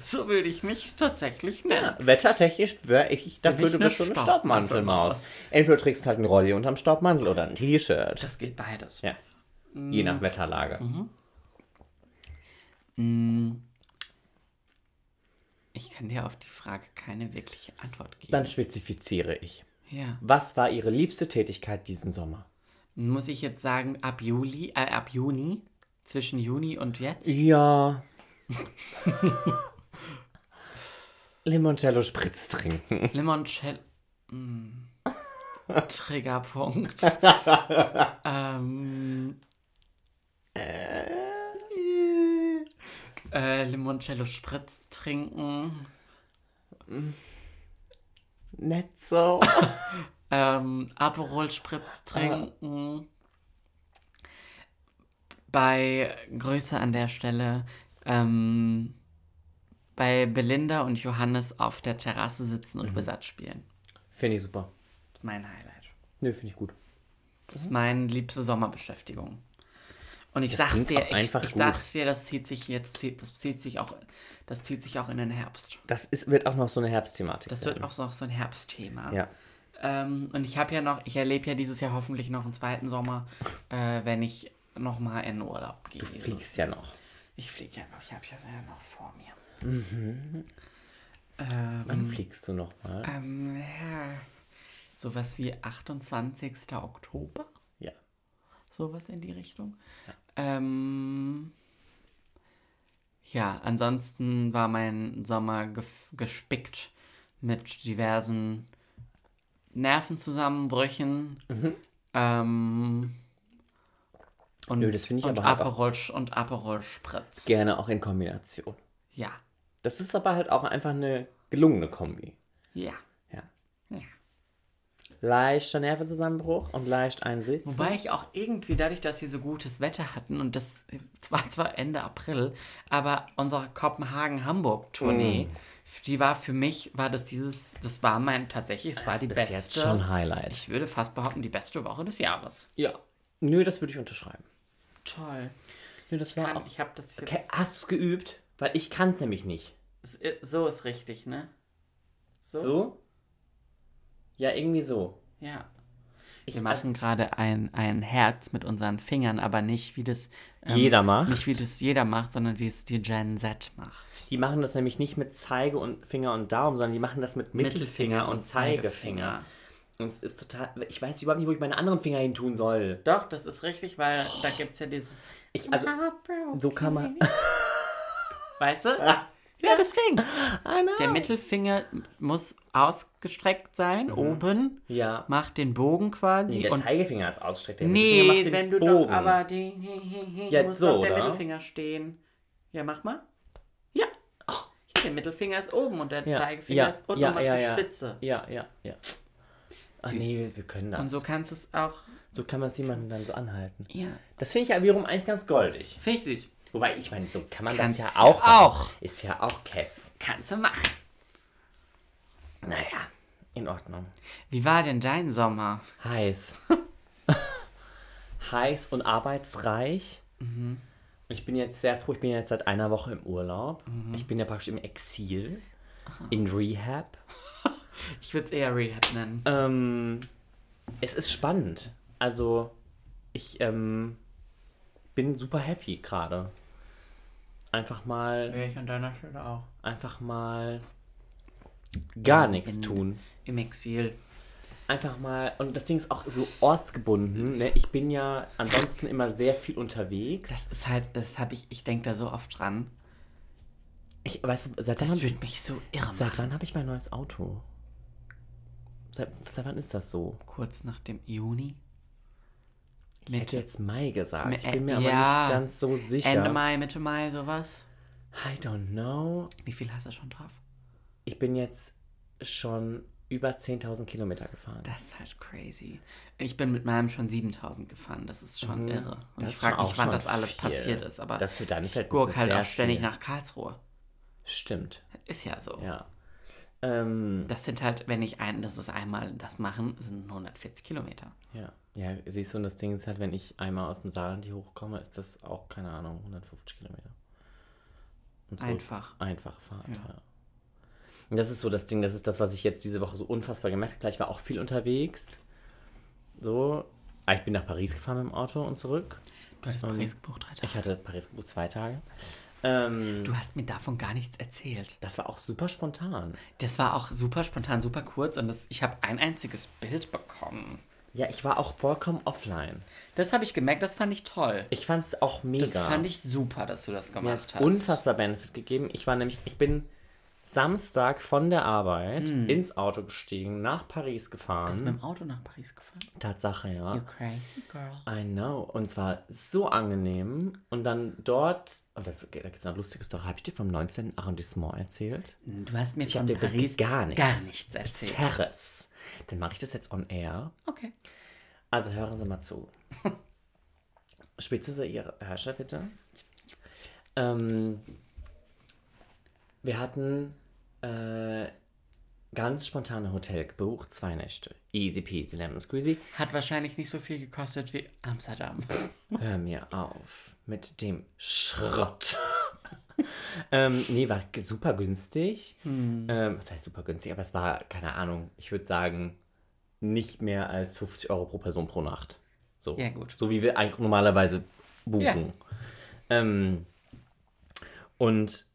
So würde ich mich tatsächlich nennen. Wettertechnisch wäre ich dafür, ich du bist so eine Staubmantelmaus. Entweder du trägst halt einen Rolli unterm Staubmantel oder ein T-Shirt. Das geht beides. Ja. Je nach Wetterlage. Ich kann dir auf die Frage keine wirkliche Antwort geben. Dann spezifiziere ich. ja. Was war Ihre liebste Tätigkeit diesen Sommer? Muss ich jetzt sagen, ab Juli, äh, ab Juni, zwischen Juni und jetzt? Ja. <laughs> Limoncello Spritz trinken. <laughs> Limoncello. Mm. Triggerpunkt. <laughs> ähm. Äh, Limoncello Spritz trinken. Nett so. <laughs> Ähm, Aperol Spritz trinken. Bei Grüße an der Stelle. Ähm, bei Belinda und Johannes auf der Terrasse sitzen und Wizard spielen. Finde ich super. Das ist mein Highlight. Nö, finde ich gut. Das ist meine liebste Sommerbeschäftigung. Und ich Das sag's dir, ich, ich sag's dir, das zieht sich jetzt, das zieht sich auch, das zieht sich auch in den Herbst. Das ist, wird auch noch so eine Herbstthematik. Das wird auch so, so ein Herbstthema. Ja. Ähm, und ich habe ja noch, ich erlebe ja dieses Jahr hoffentlich noch einen zweiten Sommer, äh, wenn ich noch mal in Urlaub gehe. Du fliegst ja noch. Ich fliege ja noch, ich habe ja noch vor mir. Wann fliegst du noch mal? Ähm, ja, sowas wie 28. Oktober. Ja. Sowas in die Richtung. Ähm, ja, ansonsten war mein Sommer gespickt mit diversen Nervenzusammenbrüchen. Ähm, und, Nö, das finde ich und aber halt Aperol, und Aperol Spritz. Gerne auch in Kombination. Ja, Das ist aber halt auch einfach eine gelungene Kombi. ja. Ja. Ja. Leichter Nervenzusammenbruch und leicht einsitzen. Wobei ich auch irgendwie, dadurch, dass sie so gutes Wetter hatten und das war zwar Ende April, aber unsere Kopenhagen-Hamburg-Tournee, Mm. die war für mich, war das dieses, das war mein, tatsächlich, es war Das die ist beste. jetzt schon Highlight. Ich würde fast behaupten, die beste Woche des Jahres. ja. Nö, das würde ich unterschreiben. Toll. Nö, das war Kann, auch. ich habe das jetzt. Okay, hast du geübt? Weil ich kann es nämlich nicht. S- So ist richtig, ne? So? So? Ja, irgendwie so. Ja. Ich Wir machen gerade ein, ein Herz mit unseren Fingern, aber nicht wie das ähm, Jeder macht. Nicht wie das jeder macht, sondern wie es die Gen Z macht. Die machen das nämlich nicht mit Zeige und Finger und Daumen, sondern die machen das mit Mittelfinger, und Zeigefinger. Und es ist total. Ich weiß überhaupt nicht, wo ich meine anderen Finger hin tun soll. Doch, das ist richtig, weil da gibt es ja dieses. Ich, also, so kann man. <laughs> Weißt du? Ja, deswegen. Der Mittelfinger muss ausgestreckt sein, oben. Ja. Macht den Bogen quasi. Nee, der und Zeigefinger ist ausgestreckt. Der nee, wenn du Bogen. doch aber die. Ja, muss so, der oder? Mittelfinger stehen. Ja, mach mal. Ja. Oh, der Mittelfinger ist oben und der Ja, Zeigefinger ja, ist unten ja, und ja, die. Spitze. Ja, ja, ja. Ach Süß. nee, wir können das. Und so kannst du es auch. So kann man es jemanden dann so anhalten. Ja. Das finde ich ja wiederum eigentlich ganz goldig. Finde ich süß. Wobei, ich meine, so kann man Kannst das ja ja auch machen. auch. Ist ja auch Kess. Kannst du machen. Naja, in Ordnung. Wie war denn dein Sommer? Heiß. <laughs> Heiß und arbeitsreich. Ich bin jetzt sehr froh, ich bin jetzt seit einer Woche im Urlaub. Ich bin ja praktisch im Exil. In Rehab. <laughs> Ich würde es eher Rehab nennen. Ähm, es ist spannend. Also, ich ähm, bin super happy gerade. einfach mal, Wäre ich an deiner Stelle auch. einfach mal gar nichts in- tun. Im Exil. Einfach mal, und das Ding ist auch so ortsgebunden. Ne? Ich bin ja ansonsten immer sehr viel unterwegs. Das ist halt, das habe ich, ich denke da so oft dran. Ich, weißt du, seit Das wann, würde mich so irre seit wann habe ich mein neues Auto? Seit, seit wann ist das so? Kurz nach dem Juni. Ich hätte jetzt Mai gesagt. Ich Äh, bin mir aber ja. nicht ganz so sicher. Ende Mai, Mitte Mai, sowas. I don't know. Wie viel hast du schon drauf? Ich bin jetzt schon über 10.000 Kilometer gefahren. Das ist halt crazy. Ich bin mit meinem schon 7000 gefahren. Das ist schon irre. Und Mhm. Das ich frage mich, wann das alles viel. passiert ist. Aber Das für deine Verhältnisse Gurk halt auch ständig viel. nach Karlsruhe. Stimmt, Ist ja so. ja. Ähm, Das sind halt, wenn ich ein, das ist einmal das machen, sind 140 Kilometer. ja. Ja, siehst du, und das Ding ist halt, wenn ich einmal aus dem Saarland hier hochkomme, ist das auch, keine Ahnung, 150 Kilometer. Und so Einfach. Einfache Fahrt, ja. Ja. Und das ist so das Ding, das ist das, was ich jetzt diese Woche so unfassbar gemerkt habe. Klar, Ich war auch viel unterwegs. So. Ah, Ich bin nach Paris gefahren mit dem Auto und zurück. Du hattest Paris gebucht, drei Tage. Ich hatte Paris gebucht zwei Tage. Ähm, Du hast mir davon gar nichts erzählt. das war auch super spontan. Das war auch super spontan, super kurz und das, ich habe ein einziges Bild bekommen. Ja, ich war auch vollkommen offline. Das habe ich gemerkt, das fand ich toll. Ich fand es auch mega. Das fand ich super, dass du das gemacht hast. unfassbar Benefit gegeben. Ich war nämlich, ich bin Samstag von der Arbeit ins Auto gestiegen, nach Paris Bist du gefahren. mit dem Auto nach Paris gefahren? Tatsache, ja. You crazy girl. I know. Und zwar so angenehm. Und dann dort, und das, da gibt es noch ein lustiges Story, habe ich dir vom 19. Arrondissement erzählt? Du hast mir Ich von Paris gar nichts. gar nichts erzählt. Zerres. Dann mache ich das jetzt on air. Okay. Also hören Sie mal zu. <laughs> Spitze Sie Ihre Herrscher bitte. Ähm, wir hatten äh, ganz spontane Hotel gebucht, zwei Nächte. Easy peasy lemon squeezy. Hat wahrscheinlich nicht so viel gekostet wie Amsterdam. Hör mir auf mit dem Schrott. Ähm, nee, war super günstig. Hm. Ähm, was heißt super günstig? Aber es war, keine Ahnung, ich würde sagen, nicht mehr als 50 Euro pro Person pro Nacht. So. Ja, gut. So wie wir eigentlich normalerweise buchen. Ähm, und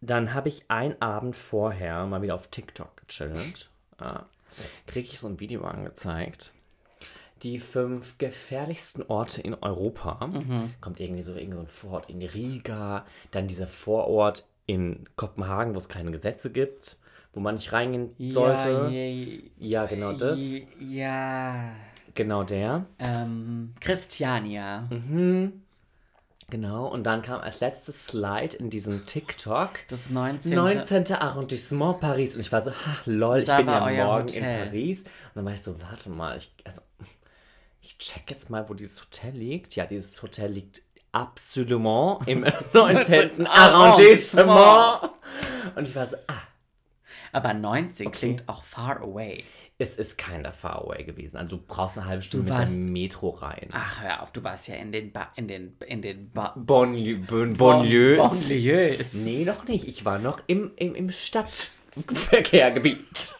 dann habe ich einen Abend vorher mal wieder auf TikTok gechillt. Äh, Kriege ich so ein Video angezeigt. Die fünf gefährlichsten Orte in Europa. Kommt irgendwie so, irgendwie so ein Vorort in Riga, dann dieser Vorort in Kopenhagen, wo es keine Gesetze gibt, wo man nicht reingehen sollte. Ja, Ja, genau das. Ja. Genau der. Ähm, Christiania. Genau. Und dann kam als letztes Slide in diesem TikTok. Das 19. 19. Arrondissement Paris. Und ich war so, ha, lol, ich Da bin ja morgen in Hotel. Paris. Und dann war ich so, warte mal, ich, also, ich check jetzt mal, wo dieses Hotel liegt. Ja, dieses Hotel liegt absolument im <laughs> 19. <laughs> Arrondissement. Und ich war so, ah, Aber 19 klingt auch far away. es ist keiner far away gewesen. Also du brauchst eine halbe Stunde mit warst- der Metro rein. Ach, hör auf, du warst ja in den ba in den in den ba Bonlieu, bon, Bonlieus. Bonlieus. Nee, noch nicht. Ich war noch im, im, im Stadtverkehrgebiet.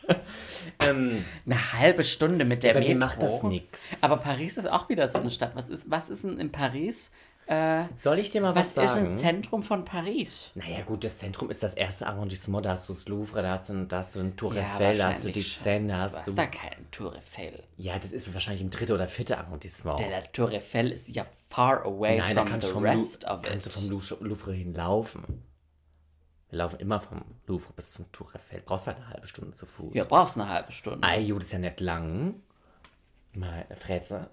ähm, Eine halbe Stunde mit der bei Metro. macht das nix. Aber Paris ist auch wieder so eine Stadt. Was ist, was ist denn in Paris? Äh, Soll ich dir mal was, was ist sagen? ein Zentrum von Paris? naja, gut, das Zentrum ist das erste Arrondissement. Da hast du das Louvre, da hast du, da hast du ein Tour Ja, Eiffel, da hast du die. Seine, da Du hast hast du... da keinen Tour Eiffel. Ja, das ist wahrscheinlich im dritten oder vierten Arrondissement. Der, der Tour Eiffel ist ja far away Nein, da from the du vom, rest Lou- of kannst du vom it. Lou- Louvre hinlaufen. Wir laufen immer vom Louvre bis zum Tour Eiffel. Brauchst halt eine halbe Stunde zu Fuß. Ja, brauchst eine halbe Stunde. Ei, das ist ja nicht lang. Meine Fresse.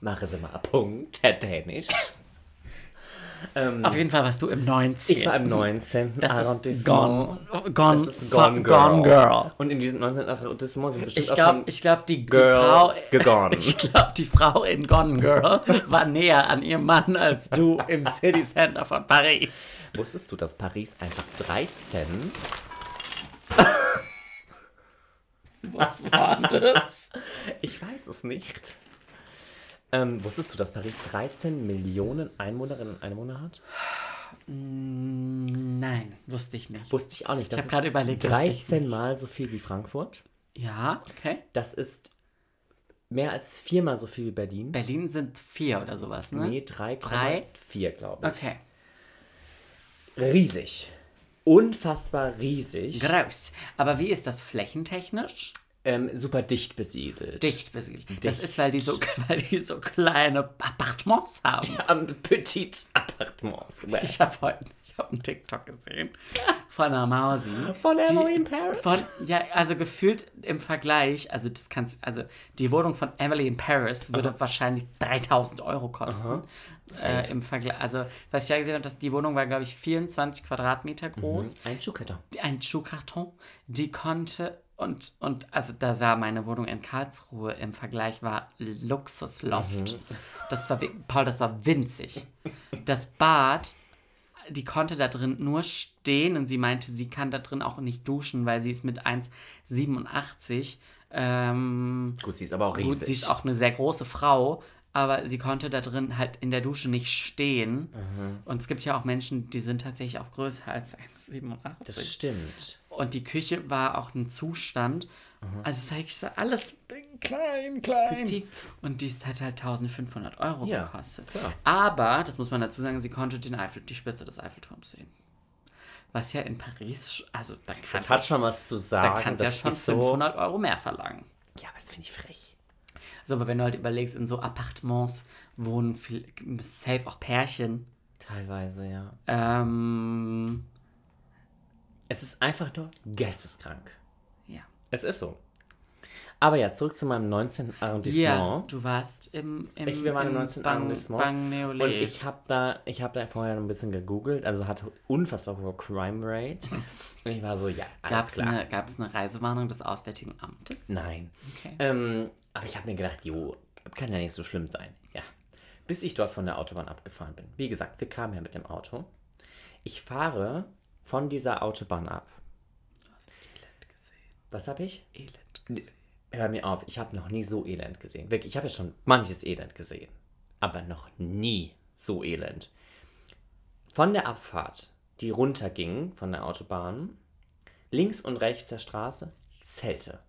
Mache sie mal Punkt, Herr Dänisch. Auf jeden Fall warst du im 19. Ich war im 19. Das ist. Gone, gone, Das ist Gone Girl. Gone Girl. Und in diesem 19. Arrondissement sind bestimmt Ich auch glaube, schon ich glaub, die, die Frau, gegone. <laughs> ich glaub, die Frau in Gone Girl war näher an ihrem Mann als du im City Center von Paris. Wusstest du, dass Paris einfach 13 Was war das? Ich weiß es nicht. Ähm, wusstest du, dass Paris 13 Millionen Einwohnerinnen und Einwohner hat? Nein, wusste ich nicht. Wusste ich auch nicht. Das hab gerade ist überlegt, wusste ich 13 Mal so viel wie Frankfurt. Ja, okay. Das ist mehr als viermal so viel wie Berlin. Berlin sind vier oder sowas, ne? Nee, 3,4 glaube ich. Okay. riesig. Unfassbar riesig. Groß. Aber wie ist das flächentechnisch? Ähm, super dicht besiedelt. Dicht besiedelt. Das ist, weil die so, <laughs> weil die so kleine Appartements haben. Am Petit Appartements. Ich habe heute ich hab einen TikTok gesehen von einer Mausi. Von Emily in Paris? Von, ja, also gefühlt im Vergleich, also das kannst, also die Wohnung von Emily in Paris würde wahrscheinlich 3000 Euro kosten. Äh, Im Vergleich, also was ich ja gesehen habe, dass die Wohnung war, glaube ich, 24 Quadratmeter groß. Ein Schuhkarton. Ein Schuhkarton, die konnte und, und also da sah meine Wohnung in Karlsruhe im Vergleich war Luxusloft. Das war, Paul, das war winzig. Das Bad, die konnte da drin nur stehen und sie meinte, sie kann da drin auch nicht duschen, weil sie ist mit 1,87. Ähm, Gut, sie ist aber auch riesig. Gut, sie ist auch eine sehr große Frau, aber sie konnte da drin halt in der Dusche nicht stehen. Und es gibt ja auch Menschen, die sind tatsächlich auch größer als 1,87. Das stimmt. Und die Küche war auch ein Zustand. Also sag ich so, alles klein, klein. Petit. Und dies hat halt 1500 Euro Ja, gekostet. klar. Aber, das muss man dazu sagen, sie konnte den Eiffel, die Spitze des Eiffelturms sehen. Was ja in Paris, also da kann Das hat schon was zu sagen. da kannst ja das schon ist so. 500 Euro mehr verlangen. Ja, aber das finde ich frech. So, aber wenn du halt überlegst, in so Appartements wohnen viel, safe auch Pärchen. Teilweise, ja. Ähm, Es ist einfach nur geisteskrank. ja. Es ist so. Aber ja, zurück zu meinem 19. Ja, Arrondissement. du warst im, im, Ich, wir waren im 19. Bang, Arrondissement. Bang. Und ich habe da, ich habe da vorher noch ein bisschen gegoogelt, also hat unfassbar hohe Crime Rate. <laughs> Und ich war so, ja, alles Gab es klar. eine, gab's eine Reisewarnung des Auswärtigen Amtes? Nein. Okay. Ähm, aber ich habe mir gedacht, jo, kann ja nicht so schlimm sein. Ja. Bis ich dort von der Autobahn abgefahren bin. Wie gesagt, wir kamen ja mit dem Auto. Ich fahre von dieser Autobahn ab. Du hast Elend gesehen. Was habe ich? Elend gesehen. Hör mir auf, ich habe noch nie so Elend gesehen. Wirklich, ich habe ja schon manches Elend gesehen. Aber noch nie so Elend. Von der Abfahrt, die runterging von der Autobahn, links und rechts der Straße, Zelte.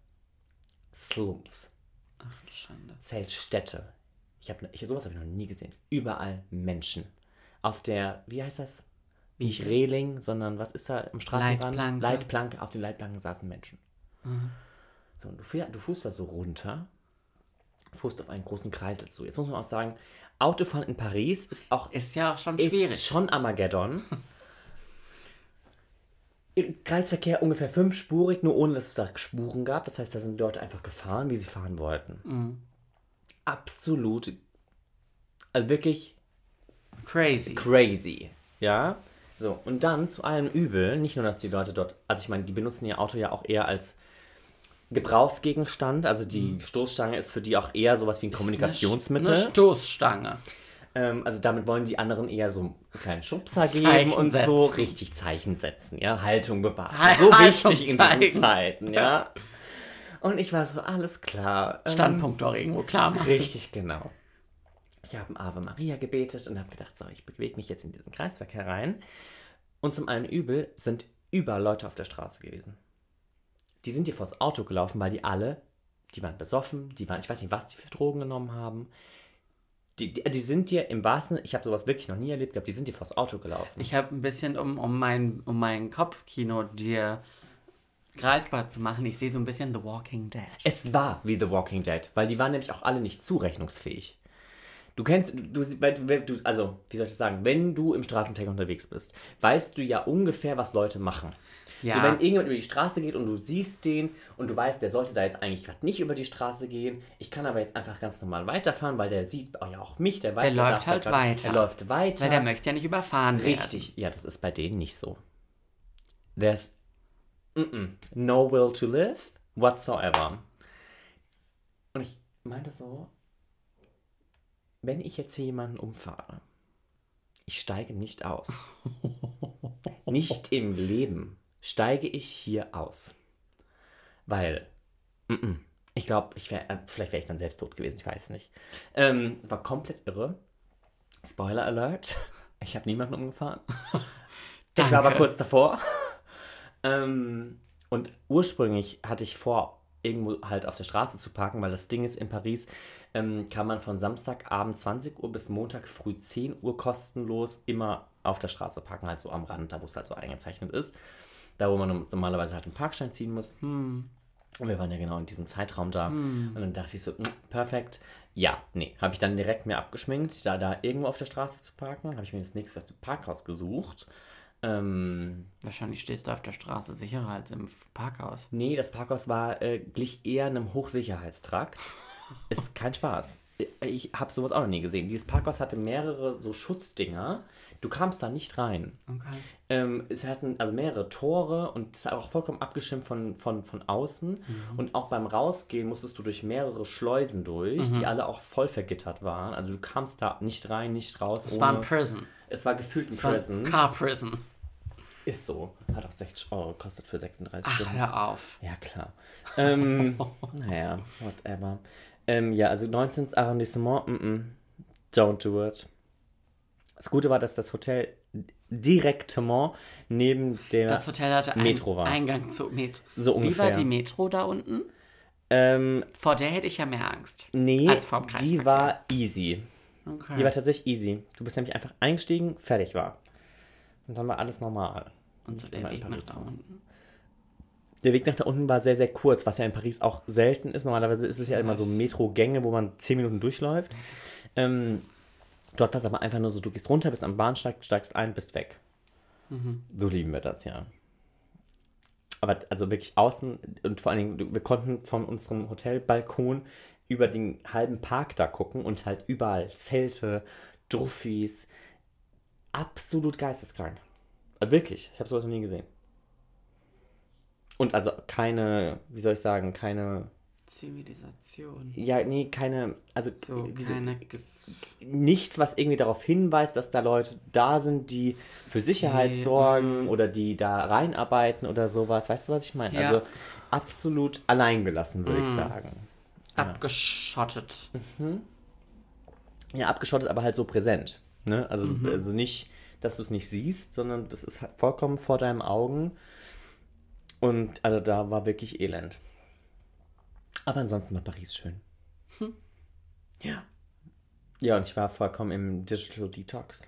Slums. Ach Schande. Zeltstädte. Ich habe ich, sowas habe ich noch nie gesehen. Überall Menschen. Auf der, wie heißt das? Nicht Reling, sondern was ist da am Straßenrand? Leitplanke. Leitplanke. Auf den Leitplanken saßen Menschen. So, und du, du fuhrst da so runter, fuhrst auf einen großen Kreisel zu. Jetzt muss man auch sagen, Autofahren in Paris ist auch Ist ja schon ist schwierig. schon Armageddon. Im Kreisverkehr ungefähr fünfspurig, nur ohne dass es da Spuren gab. Das heißt, da sind Leute einfach gefahren, wie sie fahren wollten. Mhm. Absolut. Also wirklich Crazy. crazy. Ja. So, und dann zu allem Übel, nicht nur, dass die Leute dort, also ich meine, die benutzen ihr Auto ja auch eher als Gebrauchsgegenstand. Also die Stoßstange ist für die auch eher sowas wie ein Kommunikationsmittel. Eine Stoßstange. Ähm, also damit wollen die anderen eher so einen kleinen Schubser geben und so setzen. richtig Zeichen setzen, ja, Haltung bewahren. Ha- so Haltung wichtig in zeigen. diesen Zeiten, ja. Und ich war so, alles klar. ähm, Standpunkt doch irgendwo klar machen. Richtig, genau. Ich habe Ave Maria gebetet und habe gedacht, so, ich bewege mich jetzt in diesen Kreisverkehr rein. Und zum einen Übel sind überall Leute auf der Straße gewesen. Die sind hier vors Auto gelaufen, weil die alle, die waren besoffen, die waren, ich weiß nicht, was die für Drogen genommen haben. Die, die, die sind dir im wahrsten, ich habe sowas wirklich noch nie erlebt gehabt, die sind dir vors Auto gelaufen. Ich habe ein bisschen, um, um, mein, um mein Kopfkino dir greifbar zu machen, ich sehe so ein bisschen The Walking Dead. Es war wie The Walking Dead, weil die waren nämlich auch alle nicht zurechnungsfähig. Du kennst, du, du, also, wie soll ich das sagen, wenn du im Straßenverkehr unterwegs bist, weißt du ja ungefähr, was Leute machen. Ja. So, wenn irgendjemand über die Straße geht und du siehst den und du weißt, der sollte da jetzt eigentlich gerade nicht über die Straße gehen, ich kann aber jetzt einfach ganz normal weiterfahren, weil der sieht ja auch mich, der weiß, Der läuft darf da halt grad- weiter. Der läuft weiter. Weil der möchte ja nicht überfahren werden. Richtig, ja, das ist bei denen nicht so. There's mm -mm, no will to live whatsoever. Und ich meinte so, wenn ich jetzt hier jemanden umfahre, ich steige nicht aus. <laughs> nicht im Leben steige ich hier aus. Weil, mm -mm, ich glaube, ich wär, äh, vielleicht wäre ich dann selbst tot gewesen, ich weiß nicht. Ähm, war komplett irre. Spoiler Alert. <laughs> Ich habe niemanden umgefahren. Ich war aber kurz davor. ähm, und ursprünglich hatte ich vor, irgendwo halt auf der Straße zu parken, weil das Ding ist, in Paris ähm, kann man von Samstagabend 20 Uhr bis Montag früh 10 Uhr kostenlos immer auf der Straße parken, halt so am Rand, da wo es halt so eingezeichnet ist. Da, wo man normalerweise halt einen Parkschein ziehen muss. Und wir waren ja genau in diesem Zeitraum da. Und dann dachte ich so, "Mm, perfekt. Ja, nee, habe ich dann direkt mir abgeschminkt, da da irgendwo auf der Straße zu parken. Habe ich mir das nächste Parkhaus gesucht. Ähm, Wahrscheinlich stehst du auf der Straße sicherer als im Parkhaus. Nee, das Parkhaus war äh, glich eher einem Hochsicherheitstrakt. <laughs> Ist kein Spaß. Ich habe sowas auch noch nie gesehen. Dieses Parkhaus hatte mehrere so Schutzdinger. Du kamst da nicht rein. Okay. Ähm, es hatten also mehrere Tore und es ist auch vollkommen abgeschirmt von, von, von außen. Mhm. Und auch beim Rausgehen musstest du durch mehrere Schleusen durch, Mhm. die alle auch voll vergittert waren. Also du kamst da nicht rein, nicht raus. Es war ein Prison. es war gefühlt ein Es war Prison. ein Car Prison. Ist so. Hat auch 60 Euro gekostet für 36 Ach, Stunden. hör auf. Ja, klar. Ähm, <laughs> naja, whatever. Ähm, ja, also 19. Arrondissement, mm -mm, don't do it. Das Gute war, dass das Hotel direktement neben der Das Hotel hatte einen Metro war. Eingang zur Metro. So Wie war ungefähr. die Metro da unten? Ähm, Vor der hätte ich ja mehr Angst. nee, Als vorm die Kreisverkehr. war easy. Okay. Die war tatsächlich easy. Du bist nämlich einfach eingestiegen, fertig war. Und dann war alles normal. Und so der Weg nach da unten. Der Weg nach da unten war sehr, sehr kurz, was ja in Paris auch selten ist. Normalerweise ist es ja immer so Metro-Gänge, wo man 10 Minuten durchläuft. Ähm, dort war es aber einfach nur so, du gehst runter, bist am Bahnsteig, steigst ein, bist weg. So lieben wir das, ja. Aber also wirklich außen und vor allen Dingen, wir konnten von unserem Hotelbalkon über den halben Park da gucken und halt überall Zelte, Druffis. Absolut geisteskrank. Äh, Wirklich, ich habe sowas noch nie gesehen. Und also keine, wie soll ich sagen, keine, Zivilisation. ja, nee, keine, also So, so- keine nichts, was irgendwie darauf hinweist, dass da Leute da sind, die für Sicherheit Die, sorgen oder die da reinarbeiten oder sowas. Weißt du, was ich meine? Ja. Also absolut alleingelassen, würde ich sagen. abgeschottet. Ja, abgeschottet, aber halt so präsent. Ne? Also, Mhm. also nicht, dass du es nicht siehst, sondern das ist halt vollkommen vor deinen Augen. Und also da war wirklich Elend. Aber ansonsten war Paris schön. Hm. Ja. Ja, und ich war vollkommen im Digital Detox.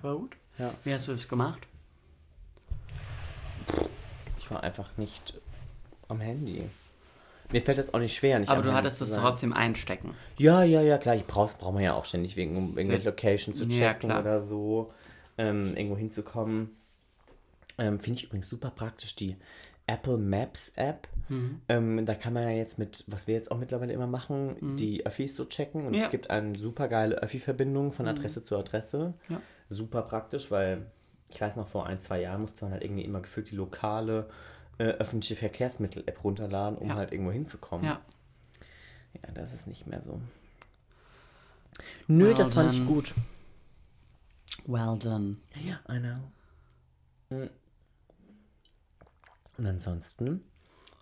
War gut. Ja. Wie hast du es gemacht? Ich war einfach nicht am Handy. Mir fällt das auch nicht schwer. Nicht Aber du hattest sein. trotzdem einstecken. Ja, ja, ja, klar. Ich brauch's, braucht man ja auch ständig, wegen, um irgendwelche Location zu Ja, checken klar. oder so, ähm, irgendwo hinzukommen. Ähm, Finde ich übrigens super praktisch, die Apple Maps App. Mhm. Ähm, da kann man ja jetzt mit, was wir jetzt auch mittlerweile immer machen, die Öffis so checken. Und Mhm. Ja. Mhm. es gibt eine super geile Öffi-Verbindung von Adresse zu Adresse. Ja. Super praktisch, weil ich weiß noch, vor ein, zwei Jahren musste man halt irgendwie immer gefühlt die lokale äh, öffentliche Verkehrsmittel-App runterladen, um Ja. halt irgendwo hinzukommen. Ja. Ja, das ist nicht mehr so. Nö, Well das fand ich done. gut. Well done. Ja, I know. Mm. Und ansonsten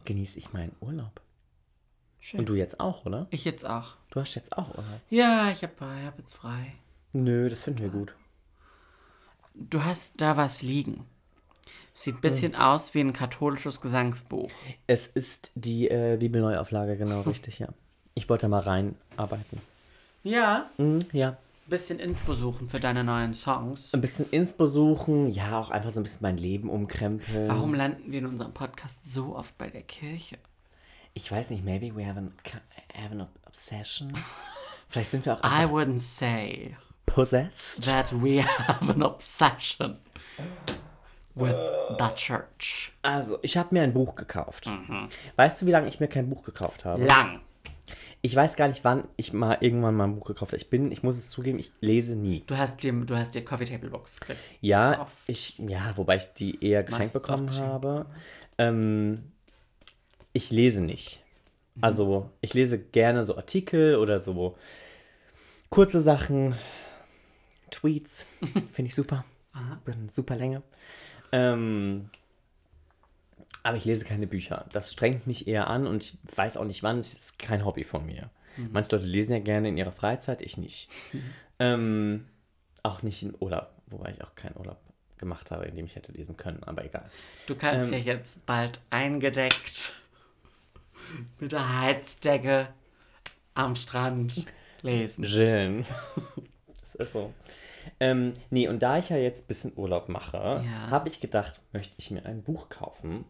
genieße ich meinen Urlaub. Schön. Und du jetzt auch, oder? Ich jetzt auch. Du hast jetzt auch Urlaub. Ja, ich habe hab jetzt frei. Nö, das finden wir gut. Du hast da was liegen. Sieht ein Hm. bisschen aus wie ein katholisches Gesangsbuch. Es ist die äh, Bibelneuauflage, genau, <laughs> richtig, ja. Ich wollte mal reinarbeiten. Ja. Mhm, ja. Bisschen Inspo suchen für deine neuen Songs. Ein bisschen Inspo suchen, ja, auch einfach so ein bisschen mein Leben umkrempeln. Warum landen wir in unserem Podcast so oft bei der Kirche? Ich weiß nicht, maybe we have an, have an obsession. <laughs> Vielleicht sind wir auch I wouldn't say possessed. that we have an obsession with the church. Also, ich habe mir ein Buch gekauft. Mhm. Weißt du, wie lange ich mir kein Buch gekauft habe? Lang. Ich weiß gar nicht, wann ich mal irgendwann mal ein Buch gekauft habe. Ich bin, ich muss es zugeben, ich lese nie. Du hast dir, du hast dir Coffee Table Books gekauft. Ja, ich, ja, wobei ich die eher geschenkt auch bekommen geschenkt habe. Ähm, ich lese nicht. Mhm. Also, ich lese gerne so Artikel oder so kurze Sachen, Tweets. <laughs> Finde ich super. Bin super Länge. Ähm, aber ich lese keine Bücher. Das strengt mich eher an und ich weiß auch nicht wann. Das ist kein Hobby von mir. Mhm. Manche Leute lesen ja gerne in ihrer Freizeit, ich nicht. <laughs> Ähm, auch nicht in Urlaub, wobei ich auch keinen Urlaub gemacht habe, in dem ich hätte lesen können, aber egal. Du kannst Ähm. ja jetzt bald eingedeckt <laughs> mit der Heizdecke am Strand lesen. Gillen. <laughs> das ist so. Ähm, nee, und da ich ja jetzt ein bisschen Urlaub mache, Ja. habe ich gedacht, möchte ich mir ein Buch kaufen.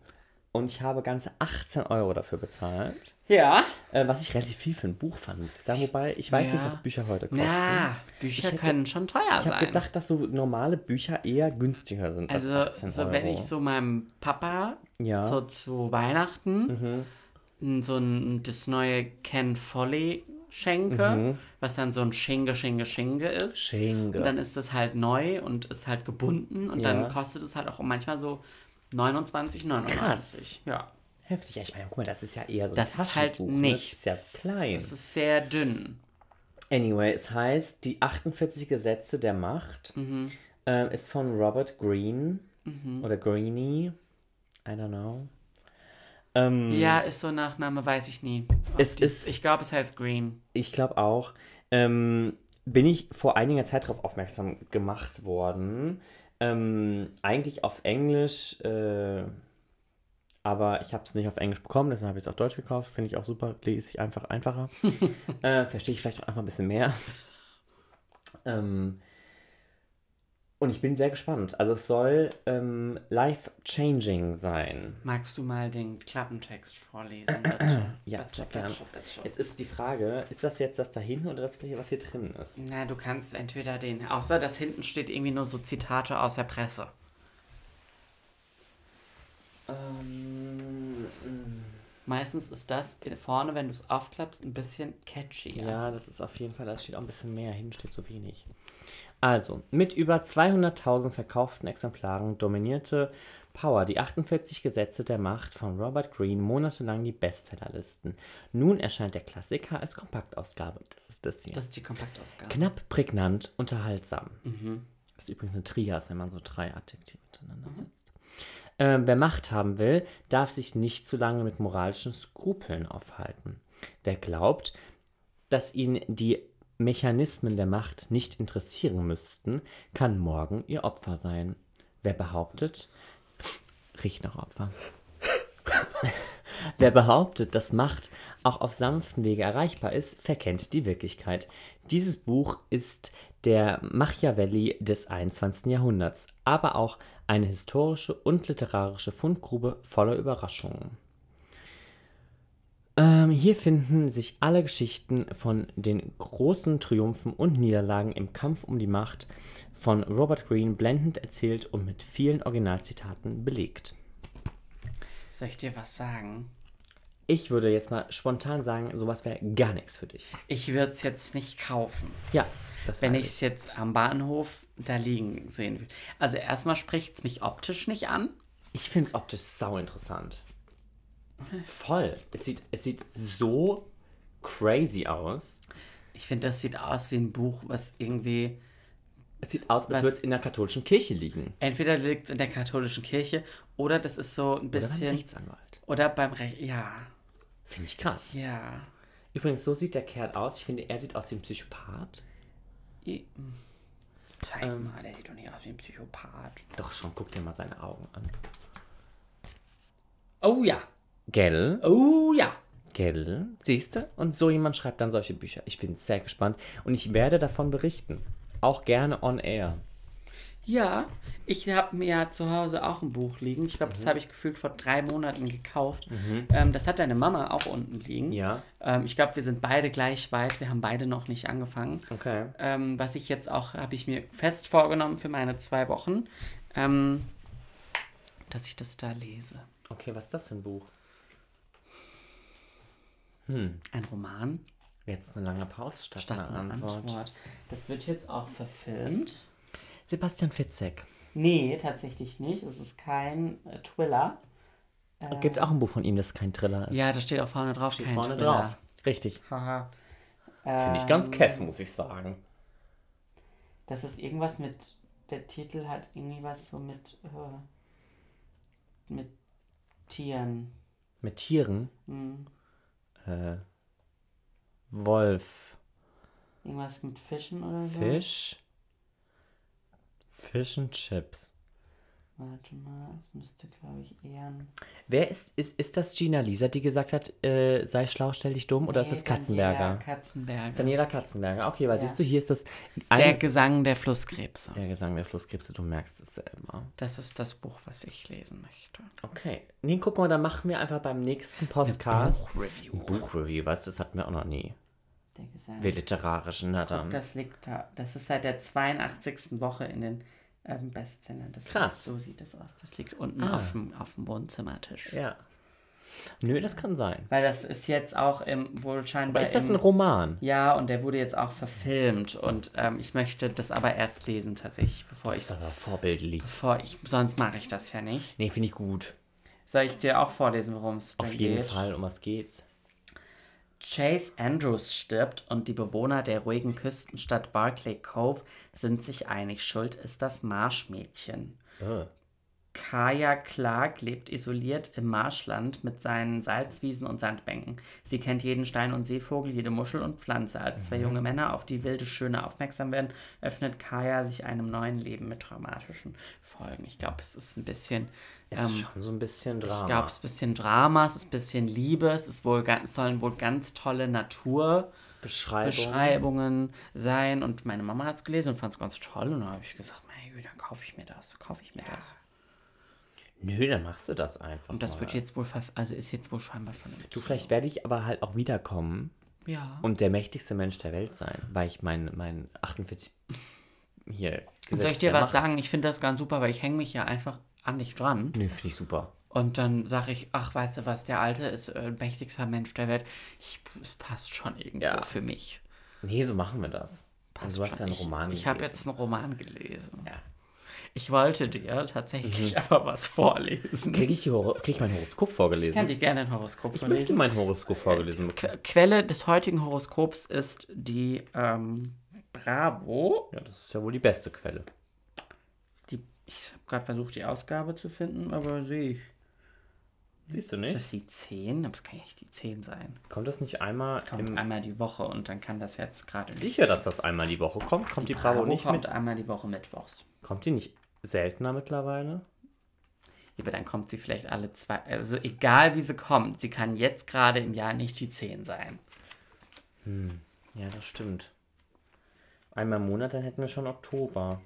Und ich habe ganze 18 Euro dafür bezahlt. Ja. Äh, was ich relativ viel für ein Buch fand, muss ich sagen. Wobei, ich weiß nicht, Ja. was Bücher heute kosten. Ja, Bücher hätte- können schon teuer Ich habe sein. gedacht, dass so normale Bücher eher günstiger sind also, als 18 so Euro. wenn ich so meinem Papa Ja. Mhm. so zu Weihnachten n- so ein, das neue Ken Folly schenke, Mhm. was dann so ein Schinge, Schinge, Schinge ist. Schenke. Und dann ist das halt neu und ist halt gebunden und Ja. dann kostet es halt auch manchmal so 29,99. Ja. Heftig. Ja, ich meine, guck mal, das ist ja eher so ein Das ist halt ne? nichts. Das ist ja klein. Es ist sehr dünn. Anyway, es heißt Die 48 Gesetze der Macht. Ähm, ist von Robert Greene oder Greeny. I don't know. Ähm, Ja, ist so Nachname, weiß ich nie. Es Die- ist- ich glaube, es heißt Green. Ich glaube auch. Ähm, bin ich vor einiger Zeit darauf aufmerksam gemacht worden. Ähm, eigentlich auf Englisch, äh, aber ich habe es nicht auf Englisch bekommen, deshalb habe ich es auf Deutsch gekauft. Finde ich auch super, lese ich einfach einfacher. <laughs> äh, Verstehe ich vielleicht auch einfach ein bisschen mehr. ähm, und ich bin sehr gespannt. Also es soll ähm, life-changing sein. Magst du mal den Klappentext vorlesen, bitte? <clears throat> Ja, bitte, bitte, bitte. Jetzt ist die Frage, ist das jetzt das da hinten oder das, was hier drin ist? Na, du kannst entweder den, außer das hinten steht irgendwie nur so Zitate aus der Presse. Ähm, Meistens ist das vorne, wenn du es aufklappst, ein bisschen catchy. ja, das ist auf jeden Fall, da steht auch ein bisschen mehr, hinten steht so wenig. Also, mit über 200.000 verkauften Exemplaren dominierte Power, die 48 Gesetze der Macht von Robert Greene, monatelang die Bestsellerlisten. Nun erscheint der Klassiker als Kompaktausgabe. Das ist das hier. Das ist die Kompaktausgabe. Knapp, prägnant, unterhaltsam. Das ist übrigens eine Trias, wenn man so drei Adjektive hintereinander setzt. Ähm, wer Macht haben will, darf sich nicht zu lange mit moralischen Skrupeln aufhalten. Wer glaubt, dass ihn die Mechanismen der Macht nicht interessieren müssten, kann morgen ihr Opfer sein. Wer behauptet, riecht nach Opfer. <laughs> Wer behauptet, dass Macht auch auf sanften Wege erreichbar ist, verkennt die Wirklichkeit. Dieses Buch ist der Machiavelli des 21. Jahrhunderts, aber auch eine historische und literarische Fundgrube voller Überraschungen. Ähm, hier finden sich alle Geschichten von den großen Triumphen und Niederlagen im Kampf um die Macht von Robert Greene blendend erzählt und mit vielen Originalzitaten belegt. Soll ich dir was sagen? Ich würde jetzt mal spontan sagen, sowas wäre gar nichts für dich. Ich würde es jetzt nicht kaufen. Ja, das Wenn ich es jetzt am Bahnhof da liegen sehen will. Also erstmal spricht es mich optisch nicht an. Ich finde es optisch sau interessant. Voll. Es sieht, es sieht so crazy aus. Ich finde, das sieht aus wie ein Buch, was irgendwie Es sieht aus, als würde es in der katholischen Kirche liegen. entweder liegt in der katholischen Kirche oder das ist so ein Oder beim bisschen Rechtsanwalt. oder beim Recht. Ja, Finde ich krass. ja. Übrigens, so sieht der Kerl aus. Ich finde, er sieht aus wie ein Psychopath. I- Zeig Ähm. mal, der sieht doch nicht aus wie ein Psychopath. Doch schon, guck dir mal seine Augen an. Oh ja. Gell? Oh ja. Gell? Siehst du? Und so jemand schreibt dann solche Bücher. Ich bin sehr gespannt und ich werde davon berichten. Auch gerne on air. Ja, ich habe mir ja zu Hause auch ein Buch liegen. Ich glaube, Mhm. das habe ich gefühlt vor drei Monaten gekauft. Ähm, das hat deine Mama auch unten liegen. Ja. Ähm, ich glaube, wir sind beide gleich weit. Wir haben beide noch nicht angefangen. Okay. Ähm, was ich jetzt auch, habe ich mir fest vorgenommen für meine zwei Wochen, ähm, dass ich das da lese. Okay, was ist das für ein Buch? Ein Roman Jetzt eine lange Pause statt, statt einer einer Antwort. Antwort. Das wird jetzt auch verfilmt. Sebastian Fitzek. Nee, tatsächlich nicht. Es ist kein äh, Thriller. Gibt auch ein Buch von ihm, das kein Thriller ist. Ja, da steht auch vorne drauf, Steht kein vorne Thriller. drauf. Richtig. Haha. Finde ich ganz kess, muss ich sagen. Das ist irgendwas mit, der Titel hat irgendwie was so mit, äh, mit Tieren. Mit Tieren. Hm. Äh, Wolf. Irgendwas mit Fischen oder so. Fisch. Fish and Chips. Warte mal, das müsste, glaube ich, eher ein. Wer ist, ist, ist das Gina Lisa, die gesagt hat, äh, sei schlau, stell dich dumm? Oder ist das Nee, Daniela Katzenberger? Katzenberger. Daniela Katzenberger. Okay, weil Ja. siehst du, hier ist das Der Gesang der Flusskrebse. der Gesang der Flusskrebse, du merkst es selber. Das ist das Buch, was ich lesen möchte. Okay. Nee, guck mal, dann machen wir einfach beim nächsten Podcast Buchreview. ein Buchreview. Was? Das hatten wir auch noch nie. Der Gesang. Wir literarischen, na dann. Das liegt da. Das ist seit der 82. Woche in den ähm, Bestsellern. Das Krass. Liegt, so sieht das aus. Das liegt unten Ah. auf, dem, auf dem Wohnzimmertisch. Ja. Nö, das kann sein. Weil das ist jetzt auch im, wohl scheinbar. Aber ist das im, ein Roman? Ja, und der wurde jetzt auch verfilmt. Und ähm, ich möchte das aber erst lesen, tatsächlich, bevor ich. Das ist aber vorbildlich. Bevor ich sonst mache ich das ja nicht. Nee, finde ich gut. Soll ich dir auch vorlesen, worum es Auf denn jeden geht? Fall. Um was geht's? Chase Andrews stirbt und die Bewohner der ruhigen Küstenstadt Barclay Cove sind sich einig, schuld ist das Marschmädchen. Äh. Kaya Clark lebt isoliert im Marschland mit seinen Salzwiesen und Sandbänken. Sie kennt jeden Stein und Seevogel, jede Muschel und Pflanze. Als zwei junge Männer auf die wilde Schöne aufmerksam werden, öffnet Kaya sich einem neuen Leben mit dramatischen Folgen. Ich glaube, es ist ein bisschen. Ist Ähm, schon so ein bisschen Drama. ich glaube, es ist ein bisschen Drama, es ist ein bisschen Liebe, es ist wohl es sollen wohl ganz tolle Naturbeschreibungen Beschreibung. sein. Und meine Mama hat es gelesen und fand es ganz toll. Und dann habe ich gesagt, mein Güte, dann kaufe ich mir das, kaufe ich mir das. Nö, dann machst du das einfach. Und das mal. wird jetzt wohl, also ist jetzt wohl scheinbar schon im Du, vielleicht werde ich aber halt auch wiederkommen Ja. und der mächtigste Mensch der Welt sein, weil ich mein, mein 48 hier. Und soll ich dir was sagen? Ich finde das ganz super, weil ich hänge mich ja einfach an dich dran. Nö, finde ich super. Und dann sage ich, ach, weißt du was, der Alte ist äh, mächtigster Mensch der Welt. Ich, es passt schon irgendwo Ja. für mich. Nee, so machen wir das. Passt und du hast ja schon. einen Roman Ich, ich habe gelesen. jetzt einen Roman gelesen. Ja. Ich wollte dir tatsächlich Mhm. aber was vorlesen. Kriege ich, die krieg ich mein Horoskop vorgelesen? Ich kann dir gerne ein Horoskop ich möchte vorlesen. mein Horoskop vorgelesen bekommen. Que Quelle des heutigen Horoskops ist die ähm, Bravo. Ja, das ist ja wohl die beste Quelle. Die, ich habe gerade versucht, die Ausgabe zu finden, aber sehe ich. Siehst du Ist nicht? das die 10? Das kann ja nicht die 10 sein. Kommt das nicht einmal Kommt im... einmal die Woche und dann kann das jetzt gerade nicht. Sicher, dass das einmal die Woche kommt? Kommt die, Bravo, nicht kommt mit? einmal die Woche mittwochs. Kommt die nicht seltener mittlerweile? Ja, Aber dann kommt sie vielleicht alle zwei. Also egal wie sie kommt, sie kann jetzt gerade im Jahr nicht die 10 sein. Ja, das stimmt. Einmal im Monat, dann hätten wir schon Oktober.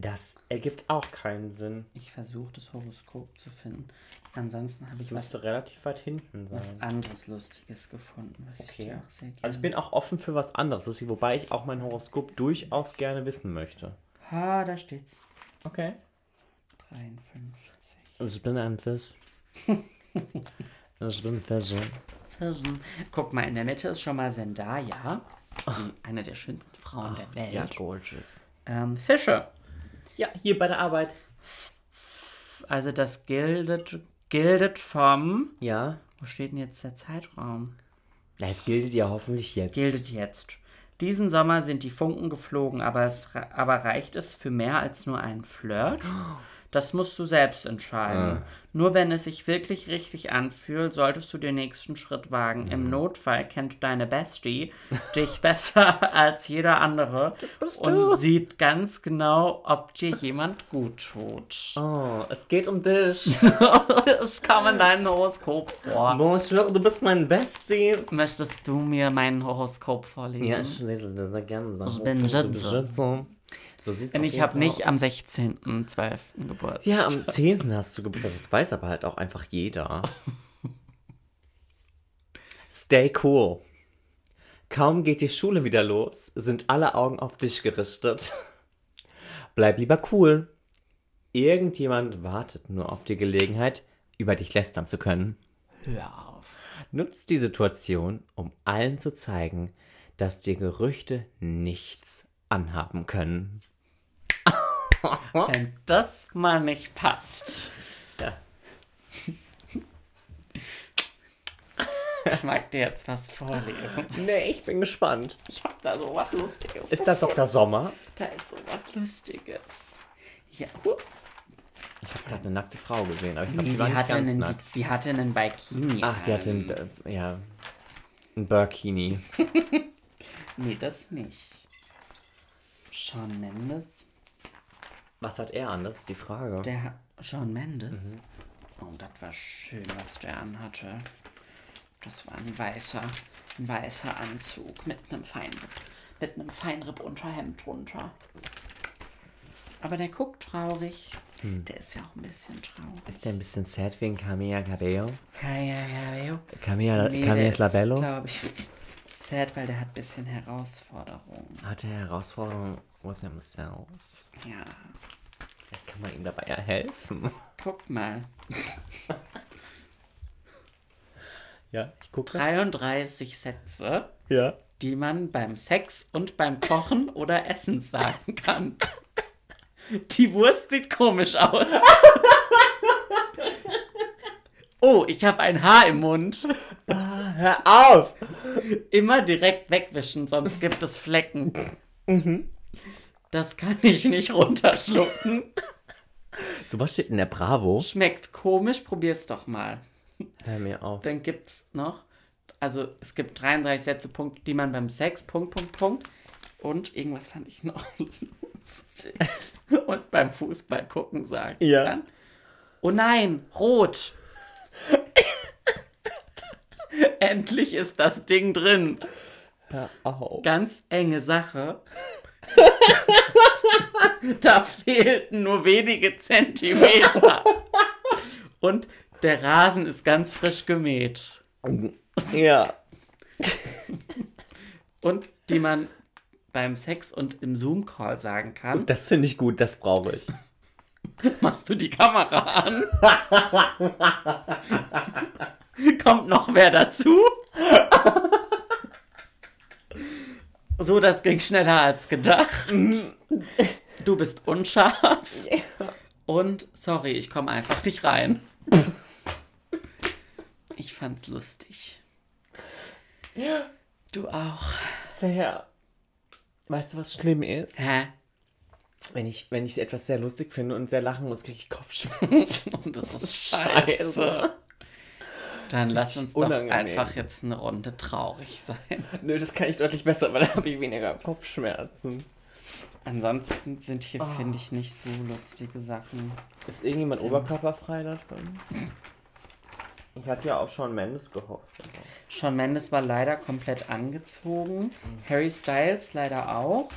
Das ergibt auch keinen Sinn. Ich versuche das Horoskop zu finden. Ansonsten habe ich was, relativ weit hinten was sein. anderes Lustiges gefunden, was ich Okay. dir auch sehr gerne. Also ich bin auch offen für was anderes, Lucy, wobei ich auch mein Horoskop durchaus gerne wissen möchte. Ha, da steht's. Okay. 53. Ich bin ein Fisch. <laughs> ich bin. Fischen. Guck mal, in der Mitte ist schon mal Zendaya, eine der schönsten Frauen der Welt. Ja, gorgeous. ähm, Fische. Ja, hier bei der Arbeit. Also das gildet, gildet vom. Ja. Wo steht denn jetzt der Zeitraum? Ja, es gilt ja hoffentlich jetzt. Gildet jetzt. Diesen Sommer sind die Funken geflogen, aber, es, aber reicht es für mehr als nur einen Flirt? Das musst du selbst entscheiden. Nur wenn es sich wirklich richtig anfühlt, solltest du den nächsten Schritt wagen. Im Notfall kennt deine Bestie dich <laughs> besser als jeder andere und sieht ganz genau, ob dir jemand gut tut. Oh, es geht um dich. <laughs> Es kam in deinem Horoskop vor. Bonjour, du bist mein Bestie. Möchtest du mir mein Horoskop vorlesen? Ja, ich lese das sehr gerne. Ich bin Schütze. Schütze. Du siehst Denn ich habe nicht am 16.12. Geburtstag. Ja, am 10. hast du Geburtstag. Das weiß aber halt auch einfach jeder. <laughs> Stay cool. Kaum geht die Schule wieder los, sind alle Augen auf dich gerichtet. Bleib lieber cool. Irgendjemand wartet nur auf die Gelegenheit, über dich lästern zu können. Hör auf. Nutzt die Situation, um allen zu zeigen, dass dir Gerüchte nichts anhaben können. Wenn das mal nicht passt. Ja. Ich mag dir jetzt was vorlesen. Nee, ich bin gespannt. Ich hab da so was Lustiges. Ist das Dr. Sommer? Da ist so was Lustiges. Ja. Ich habe gerade eine nackte Frau gesehen, aber ich glaube, Die, die war nicht ganz einen, nackt. die hatte einen Bikini. Ach, die hatte an. ein, äh, ja, ein Burkini. <laughs> Nee, das nicht. Sean Mendes. Was hat er an? Das ist die Frage. Der Shawn Mendes. Oh, das war schön, was der anhatte. Das war ein weißer, ein weißer Anzug mit einem Feinripp, mit einem Feinripp-Unterhemd drunter. Aber der guckt traurig. Der ist ja auch ein bisschen traurig. ist der ein bisschen sad wegen Camilla Cabello? Kaya, ja, Camilla, Nee, Camilla Labello? glaube ich, sad, weil der hat ein bisschen Herausforderungen. Hat er Herausforderungen with himself? Ja, Vielleicht kann man ihm dabei ja helfen. guck mal. <laughs> Ja, ich gucke. 33 Sätze, Ja. die man beim Sex und beim Kochen oder Essen sagen kann. Die Wurst sieht komisch aus. <laughs> Oh, ich habe ein Haar im Mund. <laughs> Hör auf! Immer direkt wegwischen, sonst gibt es Flecken. Das kann ich nicht runterschlucken. So, was steht in der Bravo? Schmeckt komisch, probier's doch mal. Hör mir auf. Dann gibt's noch, also es gibt 33 Sätze, Punkt, die man beim Sex, Punkt, Punkt, Punkt. Und irgendwas fand ich noch <laughs> lustig. Und beim Fußball gucken sagen Ja. kann. Oh nein, rot. <laughs> Endlich ist das Ding drin. Hör auf. Ganz enge Sache. <laughs> da fehlten nur wenige Zentimeter. Und der Rasen ist ganz frisch gemäht. Ja. Und die man beim Sex und im Zoom-Call sagen kann. Das finde ich gut, das brauche ich. <laughs> Machst du die Kamera an? <laughs> Kommt noch wer dazu? <laughs> So, das ging schneller als gedacht. Du bist unscharf. Und sorry, ich komme einfach nicht rein. Ich fand's lustig. Du auch. Sehr. Weißt du, was schlimm ist? Hä? Wenn ich, wenn ich etwas sehr lustig finde und sehr lachen muss, kriege ich Kopfschmerzen. Und <laughs> das ist Scheiße. scheiße. Dann lass uns doch unangenehm. einfach jetzt eine Runde traurig sein. <laughs> Nö, das kann ich deutlich besser, weil da habe ich weniger Kopfschmerzen. Ansonsten sind hier, finde ich, nicht so lustige Sachen. Ist irgendjemand oberkörperfrei da drin? Ich hatte ja auch schon Mendes gehofft. Shawn Mendes war leider komplett angezogen. Harry Styles leider auch.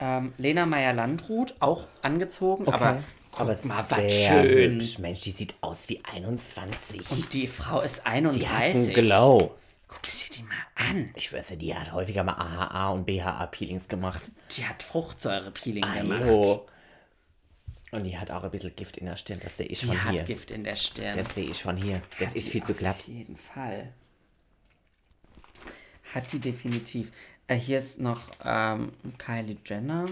Ähm, Lena Meyer-Landrut auch angezogen, aber guck mal, was schön. Mensch, die sieht aus wie 21. Und die Frau ist die hat 31. Glow. Guck sie die mal an. Ich schwör's dir, die hat häufiger mal AHA und BHA-Peelings gemacht. Die hat Fruchtsäure-Peeling gemacht. Ajo. Und die hat auch ein bisschen Gift in der Stirn. Das sehe ich Die schon hat hier. Gift in der Stirn. Das sehe ich schon hier. Das Hat ist die viel zu Auf glatt. jeden Fall. Hat die definitiv. Äh, hier ist noch ähm, Kylie Jenner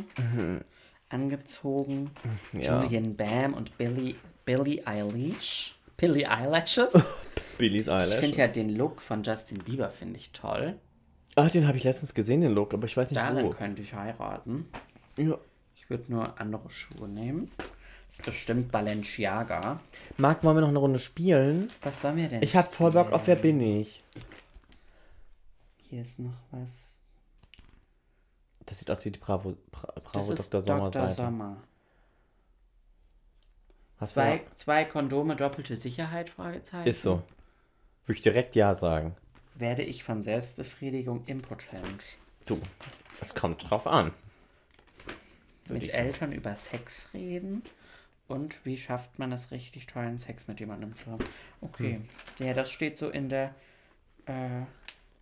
angezogen. Mhm. Ja. Julian Bam und Billy, Billie Eilish. Billie Eyelashes. <laughs> Billies ich Eyelash. finde ja den Look von Justin Bieber finde ich toll. Ah, den habe ich letztens gesehen, den Look, aber ich weiß nicht Darin wo. könnte ich heiraten. Ja. Ich würde nur andere Schuhe nehmen. Das ist bestimmt Balenciaga. Marc, wollen wir noch eine Runde spielen? Was sollen wir denn? Ich habe voll Bock auf Wer bin ich? Hier ist noch was. Das sieht aus wie die Bravo, Bra Das Bravo ist Dr. Sommer Dr. Sommer. Hast Zwei, du zwei Kondome, doppelte Sicherheit? Fragezeichen. Ist so. Würde ich direkt Ja sagen. Werde ich von Selbstbefriedigung impotent? Du, es kommt drauf an. Mit ich- Eltern über Sex reden? Und wie schafft man es richtig tollen Sex mit jemandem zu haben? Okay. Hm. Ja, das steht so in der. Äh,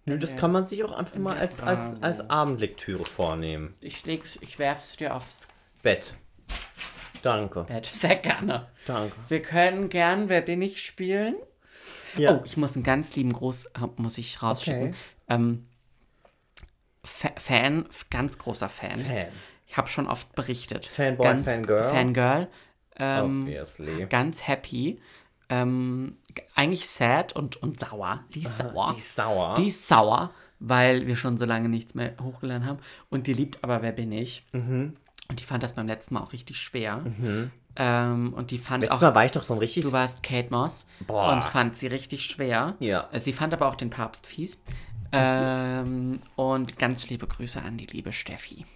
Nö, in das kann man sich auch einfach in mal als, als, als Abendlektüre vornehmen. Ich leg's, ich werf's dir aufs Bett. Danke. Bett. <laughs> Sehr gerne. Danke. Wir können gern Wer bin ich spielen. Ja. Oh, ich muss einen ganz lieben Gruß, äh, muss ich rausschicken. Okay. Ähm, Fa Fan, ganz großer Fan. Fan. Ich habe schon oft berichtet. Fanboy, ganz, Fangirl? Fangirl. Ähm, Obviously. ganz happy. Ähm, eigentlich sad und, und sauer. Die ist sauer. Die ist sauer. Die ist sauer, weil wir schon so lange nichts mehr hochgeladen haben. Und die liebt aber Wer bin ich? Mhm. Und die fand das beim letzten Mal auch richtig schwer. Ähm, und die fand Letztes auch. Mal war ich doch so ein richtig... Du warst Kate Moss Boah. und fand sie richtig schwer. Ja. Äh, Sie fand aber auch den Papst fies. Ähm, und ganz liebe Grüße an die liebe Steffi.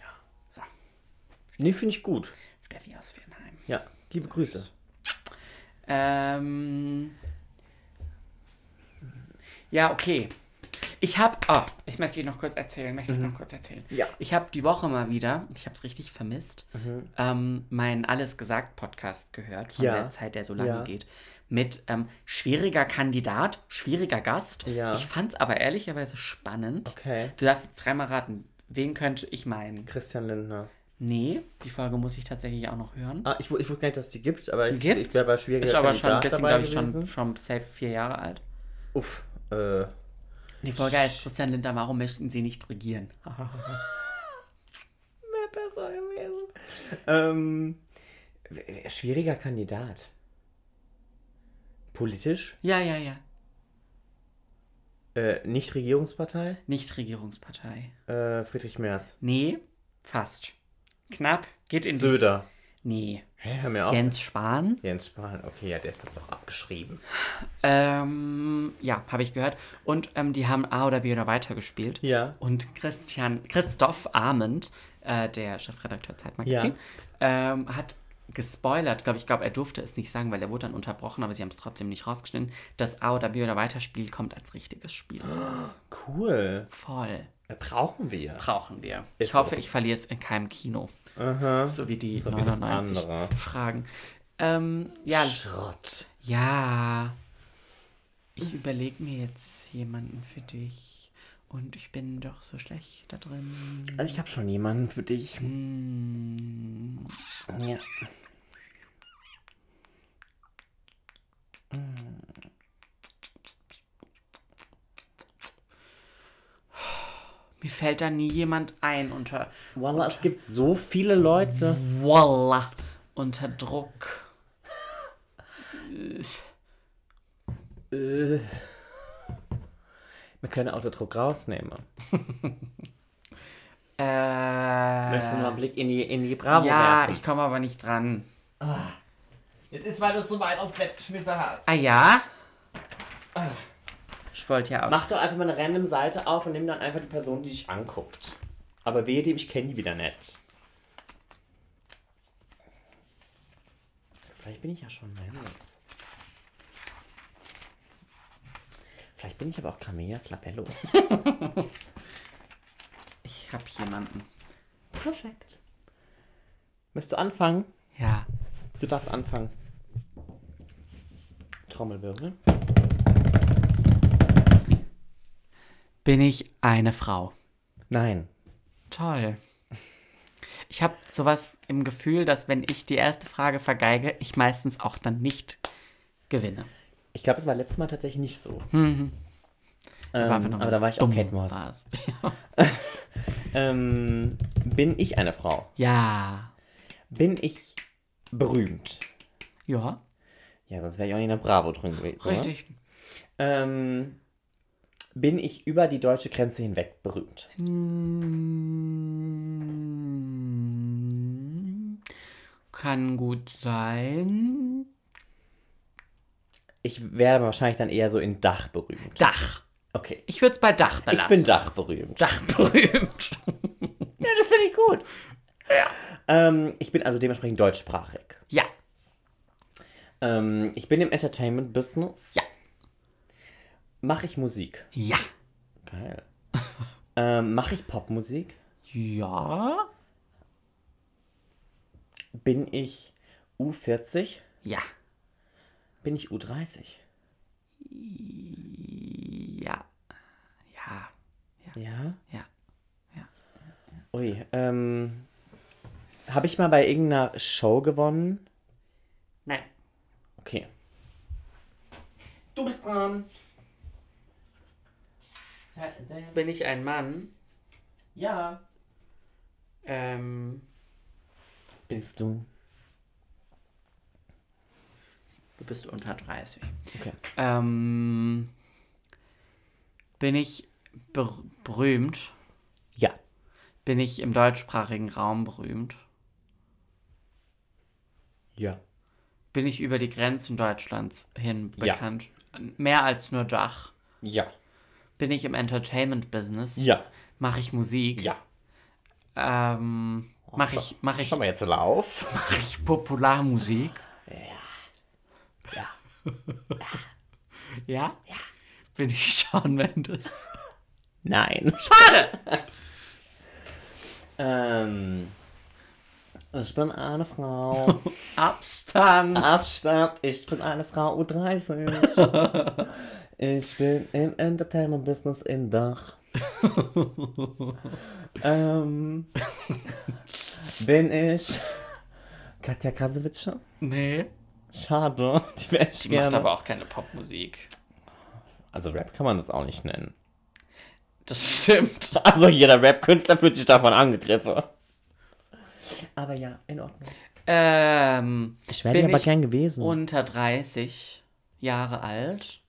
Ja. So. Nee, finde ich gut. Steffi aus Viernheim. Ja, liebe Grüße. Ähm. Ja, okay. Ich habe, oh, ich möchte noch kurz erzählen, möchte ich noch kurz erzählen. Ja. Ich habe die Woche mal wieder, ich habe es richtig vermisst, ähm, meinen Alles gesagt Podcast gehört von Ja. der Zeit, der so lange Ja. geht, mit ähm, schwieriger Kandidat, schwieriger Gast. Ja. Ich fand es aber ehrlicherweise spannend. Okay. Du darfst jetzt dreimal raten, wen könnte ich meinen? Christian Lindner. Nee, die Folge muss ich tatsächlich auch noch hören. Ah, ich, ich wusste gar nicht, dass es die gibt, aber ich, Gibt's? ich wäre bei schwieriger Ist aber schon Kandidat dabei glaube ich, schon from safe vier Jahre alt. Uff, äh, Die Folge heißt Christian Lindner, warum möchten Sie nicht regieren? <laughs> wäre besser gewesen. Ähm, schwieriger Kandidat. Politisch? ja, ja, ja. Äh, nicht Regierungspartei? Nicht Regierungspartei. Äh, Friedrich Merz. Nee, fast. Knapp. Geht in die... Söder. Nee. Hä, hör mir auf. Jens Spahn. Jens Spahn. Okay, ja, der ist doch abgeschrieben. Ähm, ja, habe ich gehört. Und ähm, die haben A oder B oder weiter gespielt. Ja. Und Christian, Christoph Ahmed, äh, der Chefredakteur Zeitmagazin, ähm, hat gespoilert, glaube ich, glaube, er durfte es nicht sagen, weil er wurde dann unterbrochen, aber sie haben es trotzdem nicht rausgeschnitten. Das A oder B oder weiter Spiel kommt als richtiges Spiel raus. Cool. Voll. Äh, Brauchen wir. Brauchen wir. Ist ich hoffe, so. ich verliere es in keinem Kino. Aha. So wie die So wie das 99 andere. Fragen. Ähm, ja, Schrott. ja. Ich überlege mir jetzt jemanden für dich. Und ich bin doch so schlecht da drin. Also ich habe schon jemanden für dich. Hm, Ja. Mir fällt da nie jemand ein unter. Wallah, es gibt so viele Leute. Voila! Unter Druck. Äh. Wir können Autodruck rausnehmen. <laughs> Äh. Möchtest du noch einen Blick in die, in die Bravo ja, werfen? ich komme aber nicht dran. Jetzt ist, weil du es so weit aus Bett geschmissen hast. Ah ja? Ich wollte ja auch. Mach doch einfach mal eine random Seite auf und nimm dann einfach die Person, die dich anguckt. Aber wehe dem, ich kenne die wieder nicht. Vielleicht bin ich ja schon Mendes. Vielleicht bin ich aber auch Camellas Labello. <laughs> Ich hab jemanden. Perfekt. Möchtest du anfangen? Ja. Du darfst anfangen. Trommelwirbel. Bin ich eine Frau? Nein. Toll. Ich habe sowas im Gefühl, dass wenn ich die erste Frage vergeige, ich meistens auch dann nicht gewinne. Ich glaube, es war letztes Mal tatsächlich nicht so. War Ähm, aber da war ich auch Kate Moss. <laughs> Ähm, bin ich eine Frau? ja. Bin ich berühmt? Ja, Ja, sonst wäre ich auch nicht in der Bravo drin gewesen. richtig. Ähm, bin ich über die deutsche Grenze hinweg berühmt? Hm, Kann gut sein. Ich wäre wahrscheinlich dann eher so in Dach berühmt. Dach. Okay. Ich würde es bei Dach Ich belassen. bin Dach berühmt. Dach berühmt. Ja, das finde ich gut. Ähm, ich bin also dementsprechend deutschsprachig. Ja. Ähm, ich bin im Entertainment-Business. Ja. Mache ich Musik? Ja. Geil. <laughs> ähm, Mache ich Popmusik? Ja. Bin ich U40? Ja. Bin ich U30? Ja. Ja. Ja. Ja. Ui, ähm. Habe ich mal bei irgendeiner Show gewonnen? Nein. Okay. Du bist dran. Bin ich ein Mann? Ja. Ähm, Bist du? du bist unter 30. Okay. Ähm, bin ich ber berühmt? Ja. Bin ich im deutschsprachigen Raum berühmt? Ja. Bin ich über die Grenzen Deutschlands hin Ja. bekannt? Mehr als nur Dach. Ja. Bin ich im Entertainment-Business? Ja. Mache ich Musik? Ja. Ähm, Mache ich, mach ich, Schau mal jetzt Lauf. <laughs> mach ich Popularmusik? Ja. Ja? Ja. Bin ich Shawn Mendes? Nein. Schade! Ähm, ich bin eine Frau. <laughs> Abstand! Abstand, ich bin eine Frau U30. <laughs> ich bin im Entertainment-Business in Dach. <laughs> ähm, bin ich Katja Krasowitscher? Nee. Schade, die wäre ich Die gerne. macht aber auch keine Popmusik. also Rap kann man das auch nicht nennen. Das stimmt. Also jeder Rap-Künstler fühlt sich davon angegriffen. Aber ja, in Ordnung. Ähm, Ich wäre aber gern gewesen. unter 30 Jahre alt.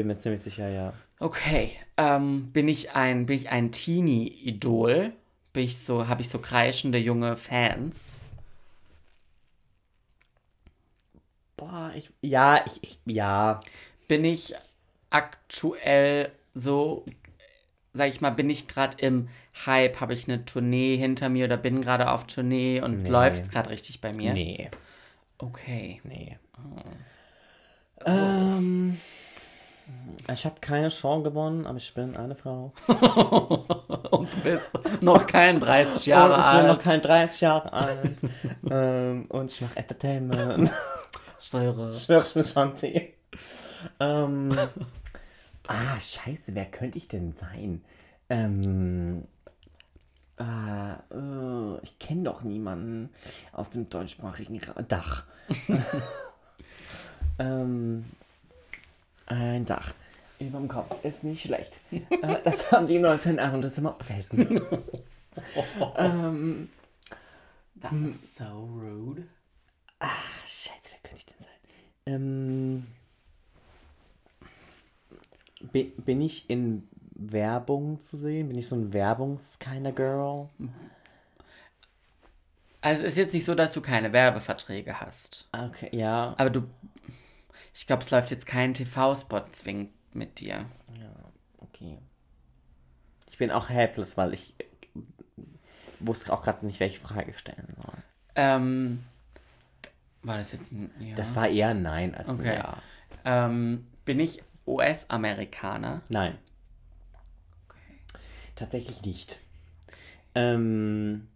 Bin mir ziemlich sicher, ja. Okay, ähm, bin ich ein, bin ich ein Teenie-Idol? Bin ich so, habe ich so kreischende junge Fans? Boah, ich. Ja, ich. ich ja. Bin ich aktuell so, sag ich mal, bin ich gerade im Hype? Habe ich eine Tournee hinter mir oder bin gerade auf Tournee und Nee. läuft gerade richtig bei mir? Nee. Okay. Nee. Ähm. Ich habe keine Show gewonnen, aber ich bin eine Frau. <laughs> Und du bist noch kein 30 Jahre und ich bin alt. noch kein 30 Jahre alt. ähm, und ich mache Entertainment. <laughs> Säure. Schwör's mir Shanti. Ähm. Ah, scheiße, wer könnte ich denn sein? Ähm. Ah, äh, ich kenne doch niemanden aus dem deutschsprachigen Ra Dach. <laughs> ähm, ein Dach überm Kopf ist nicht schlecht. <laughs> äh, das haben die 19 Jahre und das ist immer selten. <laughs> ähm, That was so rude. ah, scheiße, wer könnte ich denn sein? Ähm, bin, bin ich in Werbung zu sehen? Bin ich so ein Werbungskinder Girl? Also es ist jetzt nicht so, dass du keine Werbeverträge hast. Okay, ja. Aber du, ich glaube, es läuft jetzt kein TV-Spot zwingend mit dir. Okay. Ich bin auch helpless, weil ich äh, wusste auch gerade nicht, welche Frage stellen soll. Ähm, war das jetzt ein, ja. Das war eher ein Nein als ein Okay. Ja. ähm, bin ich US-Amerikaner? Nein. Tatsächlich nicht. Ähm.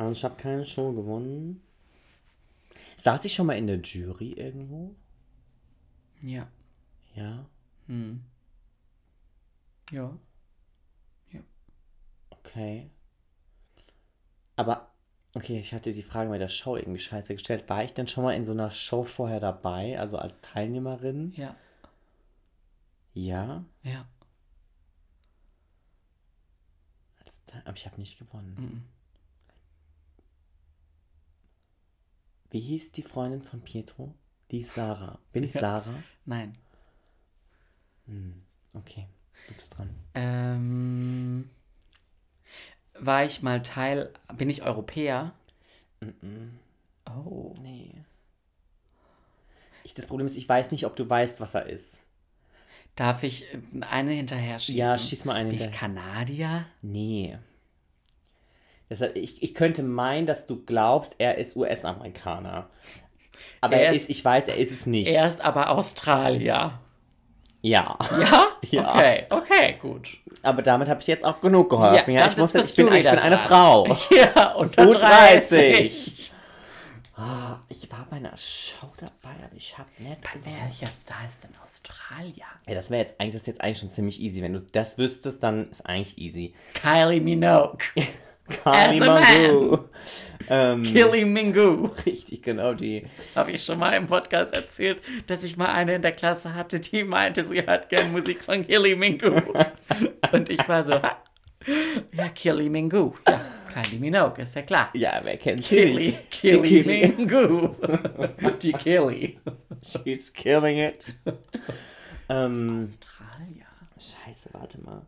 Also ich habe keine Show gewonnen. Saß ich schon mal in der Jury irgendwo? Ja. Ja. Ja. Okay. Aber, okay, ich hatte die Frage mit der Show irgendwie scheiße gestellt. War ich denn schon mal in so einer Show vorher dabei, also als Teilnehmerin? Ja. Ja. Ja. Als Aber ich habe nicht gewonnen. Wie hieß die Freundin von Pietro? Die ist Sarah. Bin ich Sarah? Nein. Okay, du bist dran. Ähm, war ich mal Teil, bin ich Europäer? Oh. Nee. Ich, das Problem ist, ich weiß nicht, ob du weißt, was er ist. Darf ich äh, eine hinterher schießen? Ja, schieß mal eine Bin ich hinterher. Kanadier? Nee. Deshalb, ich, ich könnte meinen, dass du glaubst, er ist US-Amerikaner. <laughs> Aber Er er ist- ist, ich weiß, er ist es nicht. Er ist aber Australier. ja. Ja? <laughs> Ja. Okay, okay, gut. Aber damit habe ich jetzt auch genug geholfen. Ja, dann ich, muss, ich, bin, ich bin eine. Frau. <laughs> Ja, U30. 30. Ich war bei einer Show dabei, aber ich habe nicht Welcher Star ist denn Australier? Ja, das wäre jetzt eigentlich, das jetzt eigentlich schon ziemlich easy. Wenn du das wüsstest, dann ist eigentlich easy. Kylie Minogue. Kali As a Mangu. Ähm, Killy Mingu. richtig, genau die. Habe ich schon mal im Podcast erzählt, dass ich mal eine in der Klasse hatte, die meinte, sie hört gern Musik von Killy Mingu. <laughs> Und ich war so, ha, ja, Killy Mingu. Ja, Kylie Minogue, ist ja klar. Ja, wer kennt sie Killy, nicht? Killy Killy. Mingu. <laughs> Die Killy. She's killing it. ähm, Australier. scheiße, warte mal.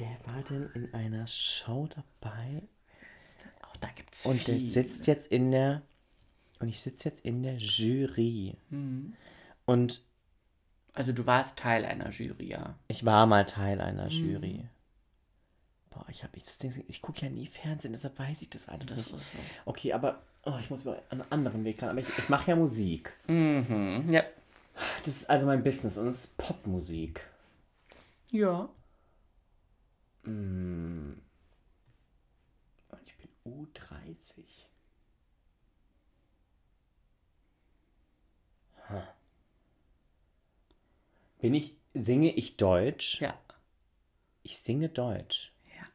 Wer war denn in einer Show dabei? Oh, da gibt's Und der viel. sitzt jetzt in der. Und ich sitze jetzt in der Jury. Und Also du warst Teil einer Jury, ja. Ich war mal Teil einer Jury. Boah, ich habe das Ding, ich gucke ja nie Fernsehen, deshalb weiß ich das alles nicht. Okay, aber oh, ich muss über einen anderen Weg ran. Aber ich, ich mache ja Musik. Ja. Das ist also mein Business und es ist Popmusik. Ja. Und ich bin U30. Huh. Bin ich, singe ich Deutsch? Ja. Ich singe Deutsch. Ja.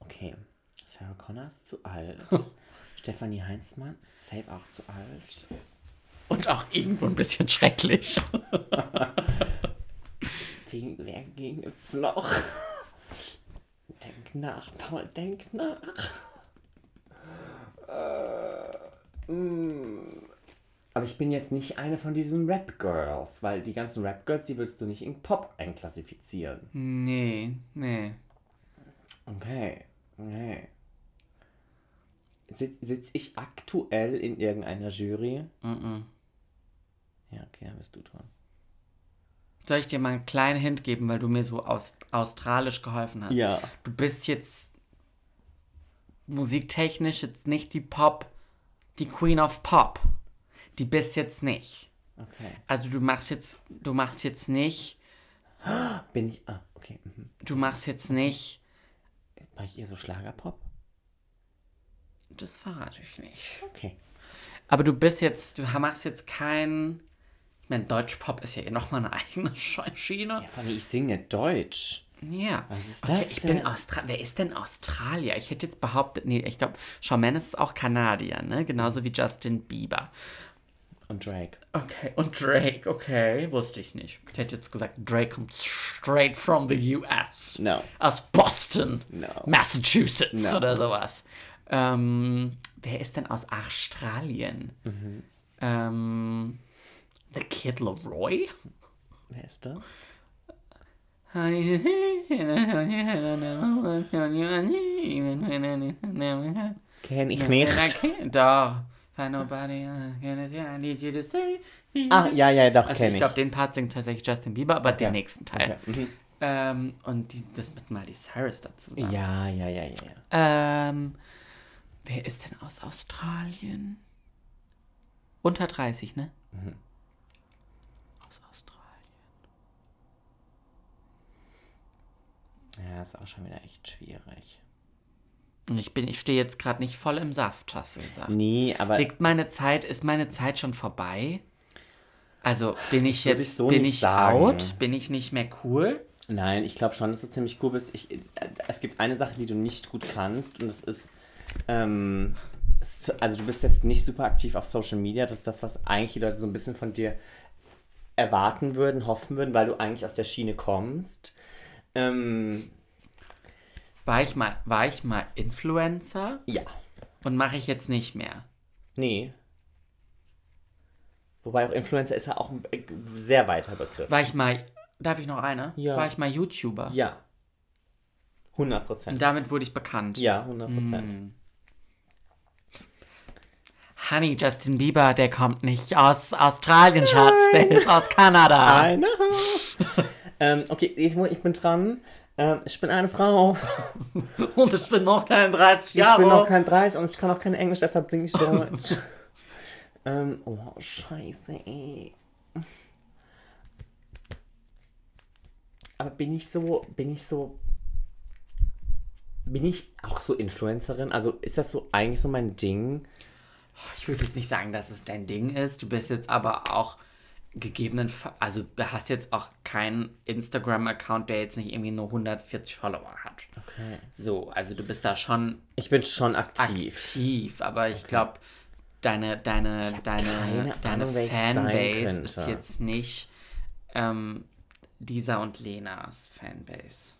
Okay. Sarah Connor ist zu alt. <laughs> Stefanie Heinzmann ist safe auch zu alt. Und auch irgendwo ein bisschen schrecklich. <laughs> Wen, wer ging es noch? Denk nach, Paul, denk nach. Äh, mm. Aber ich bin jetzt nicht eine von diesen Rap-Girls, weil die ganzen Rap-Girls, die willst du nicht in Pop einklassifizieren. Nee, nee. Okay, okay. Sitz, sitz ich aktuell in irgendeiner Jury? Mm Ja, okay, dann bist du dran. Soll ich dir mal einen kleinen Hint geben, weil du mir so aus australisch geholfen hast? Ja. Du bist jetzt musiktechnisch jetzt nicht die Pop, die Queen of Pop. Die bist jetzt nicht. Okay. Also du machst jetzt, du machst jetzt nicht, <gasps> Bin ich. Ah, okay. Mhm. du machst jetzt nicht, War ich eher so Schlagerpop? das verrate ich nicht. Okay. Aber du bist jetzt, du machst jetzt kein, ich meine, Deutschpop ist ja eh nochmal eine eigene <laughs> Sch- Schiene. Ja, Fanny, ich singe Deutsch. Ja. Was ist okay, das ich bin denn? Austra Wer ist denn Australier? Ich hätte jetzt behauptet, nee, ich glaube, Shawn Mendes ist auch Kanadier, ne? Genauso wie Justin Bieber. Und Drake. Okay, und Drake, okay, wusste ich nicht. Ich hätte jetzt gesagt, Drake kommt straight from the US. No. Aus Boston, No. Massachusetts No. oder sowas. Ähm, wer ist denn aus Australien? Mhm. Ähm, The Kid Leroy? Wer ist das? Kenn ich nicht. Doch. Nobody I need you to say. Ah, ja, ja, doch, Also kenn ich ich. glaube, den Part singt tatsächlich Justin Bieber, aber den Ja. nächsten Teil. Okay. Mhm. Ähm, und die, das mit Miley Cyrus dazu ja, ja, ja, ja. Ähm, wer ist denn aus Australien? Unter 30, ne? Mhm. Aus Australien. Ja, ist auch schon wieder echt schwierig. Und ich bin, ich stehe jetzt gerade nicht voll im Saft, hast du gesagt. Nee, aber Liegt meine Zeit, ist meine Zeit schon vorbei? Also bin ich jetzt, ich so bin ich sagen. out? Bin ich nicht mehr cool? nein, ich glaube schon, dass du ziemlich cool bist. Ich, äh, es gibt eine Sache, die du nicht gut kannst und das ist, ähm, so- also du bist jetzt nicht super aktiv auf Social Media. Das ist das, was eigentlich die Leute so ein bisschen von dir erwarten würden, hoffen würden, weil du eigentlich aus der Schiene kommst. Ähm, War ich mal, war ich mal Influencer ja. und mache ich jetzt nicht mehr? Nee. Wobei auch Influencer ist ja auch ein äh, sehr weiter Begriff. War ich mal, darf ich noch eine? Ja. War ich mal YouTuber? Ja. 100% Und damit wurde ich bekannt. Ja, 100 Prozent. Hm. Honey, Justin Bieber, der kommt nicht aus Australien, Schatz, der ist aus Kanada. I know. <laughs> ähm, okay, ich, ich bin dran. Ähm, ich bin eine Frau. <laughs> Und ich bin noch kein 30 Ich Jahre bin noch kein 30 und ich kann auch kein Englisch, deshalb singe ich Deutsch. <laughs> ähm, oh, scheiße, ey. Aber bin ich so, bin ich so, bin ich auch so Influencerin? Also ist das so eigentlich so mein Ding? Ich würde jetzt nicht sagen, dass es dein Ding ist. Du bist jetzt aber auch gegebenenfalls, also du hast jetzt auch keinen Instagram-Account, der jetzt nicht irgendwie nur 140 Follower hat. Okay. So, also du bist da schon Ich bin schon aktiv. aktiv, aber ich glaube, deine, deine, deine, Ahnung, Fanbase ist jetzt nicht ähm, Lisa und Lenas Fanbase.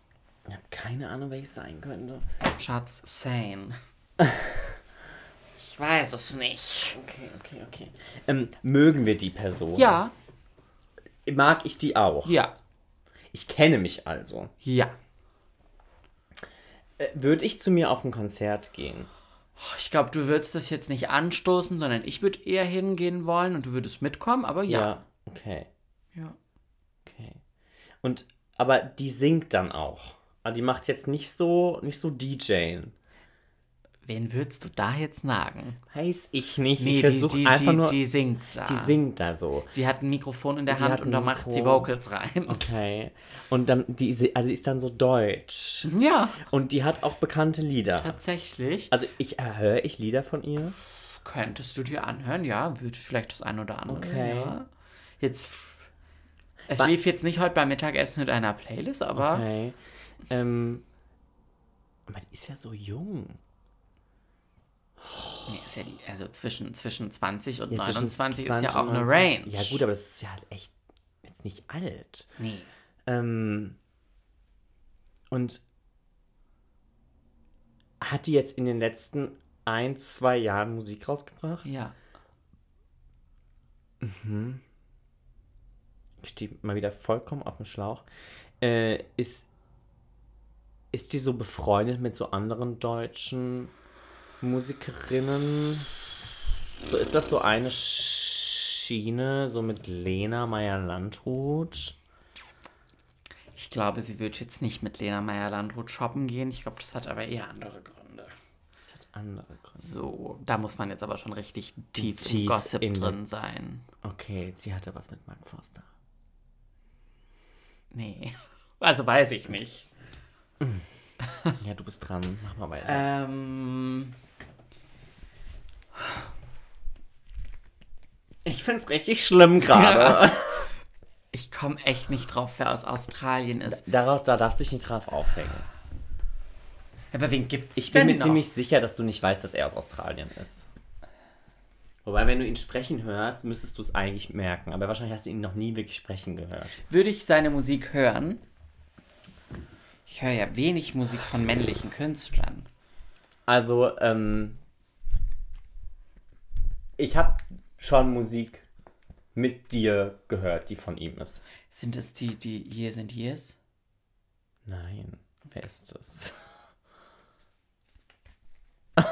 Ich habe keine Ahnung, wer ich sein könnte. Schatz, sane. <laughs> ich weiß es nicht. Okay, okay, okay. Ähm, mögen wir die Person? Ja, Mag ich die auch? ja, Ich kenne mich also. ja. Äh, Würde ich zu mir auf ein Konzert gehen? Ich glaube, du würdest das jetzt nicht anstoßen, sondern ich würde eher hingehen wollen und du würdest mitkommen, aber ja. okay. Ja. Und, aber die singt dann auch. Aber die macht jetzt nicht so, nicht so DJen. Wen würdest du da jetzt sagen? Weiß ich nicht. Nee, ich die, versuche die, einfach die, nur. die singt da. die singt da so. Die hat ein Mikrofon in der Die Hand und da macht sie. Vocals rein. Okay. Und dann, die, ist- also die ist dann so deutsch. Ja, Und die hat auch bekannte Lieder. tatsächlich. Also ich höre ich Lieder von ihr. Könntest du dir anhören, ja, würde vielleicht das ein oder andere. Okay. Ja. Jetzt, es Wa- lief jetzt nicht heute beim Mittagessen mit einer Playlist, aber Okay. Ähm, aber die ist ja so jung. Nee, ist ja die, also zwischen, zwischen 20 und Ja, zwischen 29 ist 20 ja auch eine 29. Range. Ja gut, aber das ist ja halt echt jetzt nicht alt. Nee. Ähm, und hat die jetzt in den letzten ein, zwei Jahren Musik rausgebracht? Ja. Ich stehe mal wieder vollkommen auf dem Schlauch. Äh, ist, ist die so befreundet mit so anderen deutschen Musikerinnen? So ist das so eine Schiene, so mit Lena Meyer-Landrut? Ich glaube, sie wird jetzt nicht mit Lena Meyer-Landrut shoppen gehen. Ich glaube, das hat aber eher andere Gründe. Das hat andere Gründe. So, da muss man jetzt aber schon richtig tief, Tief im Gossip in- drin sein. Okay, sie hatte was mit Mark Forster. Nee. <laughs> Also weiß ich nicht. Ja, du bist dran. Mach mal weiter. Ähm. Ich find's richtig schlimm gerade. <laughs> Ich komme echt nicht drauf, wer aus Australien ist. Darauf, da darfst du dich nicht drauf aufhängen. Aber wen gibt's Ich bin mir noch? ziemlich sicher, dass du nicht weißt, dass er aus Australien ist. Wobei, wenn du ihn sprechen hörst, müsstest du es eigentlich merken. Aber wahrscheinlich hast du ihn noch nie wirklich sprechen gehört. Würde ich seine Musik hören? Ich höre ja wenig Musik von männlichen Künstlern. Also, ähm, ich habe schon Musik mit dir gehört, die von ihm ist. Sind es die, die Years and Years? Nein, wer ist das? <laughs>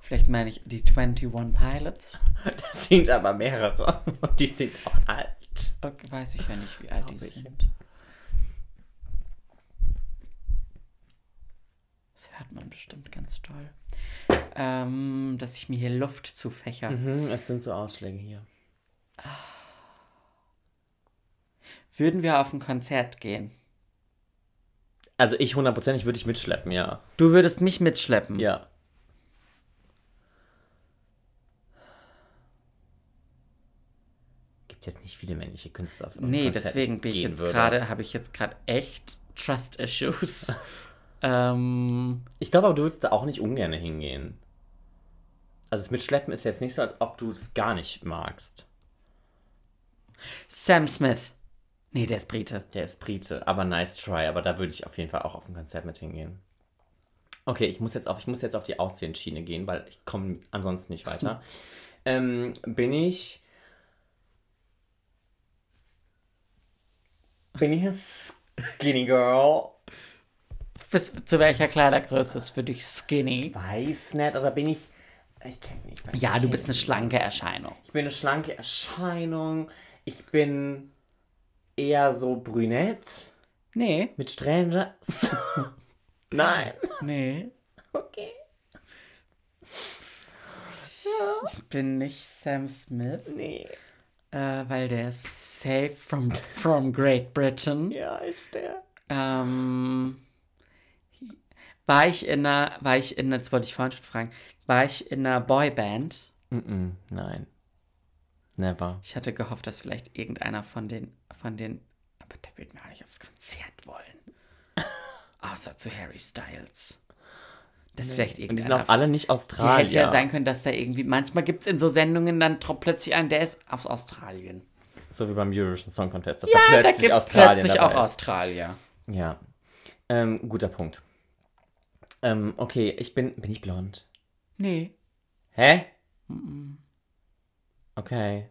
Vielleicht meine ich die 21 Pilots. Das sind aber mehrere. Und die sind auch alt. Okay, weiß ich ja nicht, wie alt die Glaub ich. sind. Das hört man bestimmt ganz toll. Ähm, dass ich mir hier Luft zufächer. Mhm, es sind so Ausschläge hier. Würden wir auf ein Konzert gehen? Also ich hundertprozentig würde ich mitschleppen, ja. Du würdest mich mitschleppen. Ja. Gibt jetzt nicht viele männliche Künstler. auf Nee, Konzert, deswegen bin ich jetzt gerade, habe ich jetzt gerade echt Trust Issues. <laughs> ähm, Ich glaube aber, du würdest da auch nicht ungern hingehen. Also das Mitschleppen ist jetzt nicht so, als ob du es gar nicht magst. Sam Smith. Nee, der ist Brite. Der ist Brite, aber nice try. Aber da würde ich auf jeden Fall auch auf ein Konzert mit hingehen. Okay, ich muss jetzt auf, ich muss jetzt auf die Aussehenschiene gehen, weil ich komme ansonsten nicht weiter. <laughs> ähm, bin ich. Bin ich eine Skinny Girl? Bis, zu welcher Kleidergröße ist für dich skinny? Weiß nicht, oder bin ich. Ich kenne mich. Ja, du bist eine schlanke Erscheinung. Ich bin eine schlanke Erscheinung. Ich bin eher so brünett Nee. mit Strangers. <laughs> Nein. Nee. Okay. Ich bin nicht Sam Smith, Nee. äh, weil der ist safe from, from Great Britain. Ja, ist der. Ähm, war ich in einer, war ich in, das wollte ich vorhin schon fragen, war ich in einer Boyband? Mm-mm, nein. Never. Ich hatte gehofft, dass vielleicht irgendeiner von den, von den, aber der wird mir auch nicht aufs Konzert wollen. <laughs> Außer zu Harry Styles. Das ist vielleicht Und die irgendeiner. sind auch alle nicht Die Australier. hätte ja sein können, dass da irgendwie, manchmal gibt es in so Sendungen dann plötzlich einen, der ist aus Australien. So wie beim Eurovision Song Contest. Dass Ja, da da plötzlich gibt es Australien plötzlich auch ist. Australier. Ja. Ähm, guter Punkt. Ähm, okay, ich bin. Bin ich blond? Nee, Hä? Okay.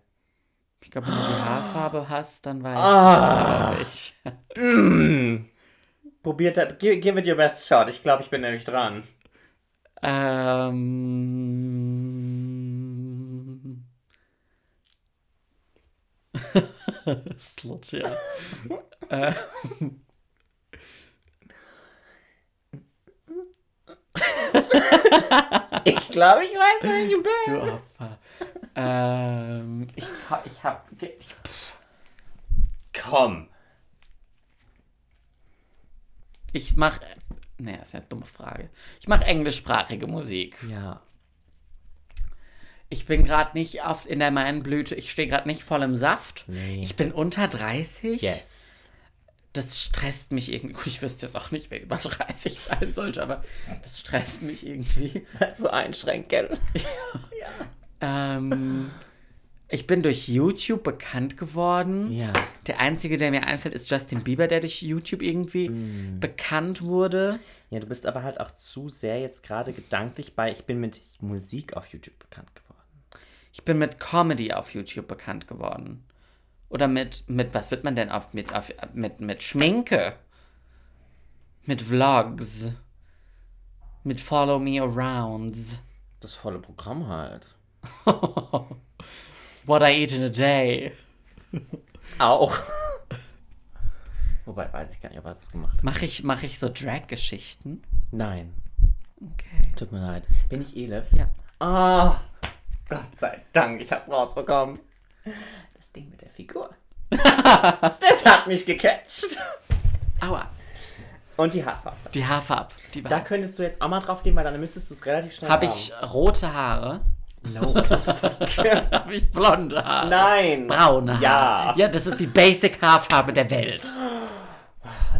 ich glaube, wenn du die Haarfarbe hast, dann weiß Ah. ich das, glaub ich. Probiert das. Give, give it your best shot. Ich glaube, ich bin nämlich dran. Ähm. <laughs> Slut, ja. <laughs> Äh, <laughs> Ich glaube, ich weiß, welche Band. du Opfer. ähm, ich, ich hab. Ich, Komm. ich mach. Naja, ist ja eine dumme Frage. Ich mach englischsprachige Musik. Ja. Ich bin gerade nicht auf, in der meinen Blüte. Ich stehe gerade nicht voll im Saft. Nee. Ich bin unter 30. Yes. Das stresst mich irgendwie. Ich wüsste jetzt auch nicht, wer über 30 sein sollte, aber das stresst mich irgendwie. <laughs> So einschränken. Ähm, ich bin durch YouTube bekannt geworden. Ja. Der einzige, der mir einfällt, ist Justin Bieber, der durch YouTube irgendwie bekannt wurde. Ja, du bist aber halt auch zu sehr jetzt gerade gedanklich bei, ich bin mit Musik auf YouTube bekannt geworden. Ich bin mit Comedy auf YouTube bekannt geworden. Oder mit, mit was wird man denn auf, mit, auf, mit, mit Schminke? Mit Vlogs. Mit Follow Me Arounds. Das volle Programm halt. <laughs> What I eat in a day. Auch. Wobei, weiß ich gar nicht, ob er das gemacht hat. Mache ich, mach ich so Drag-Geschichten? Nein. Okay. Tut mir leid. Bin ich Elif? Ja. Ah. Gott sei Dank, ich hab's rausbekommen. Das Ding mit der Figur. <laughs> das hat mich gecatcht. Aua. Und die Haarfarbe. Die Haarfarbe. Die Da könntest du jetzt auch mal drauf gehen, weil dann müsstest du es relativ schnell Habe ich rote Haare? No. <laughs> Habe ich blonde Haare? Nein. Braune Haare. Ja. Ja, das ist die Basic Haarfarbe der Welt.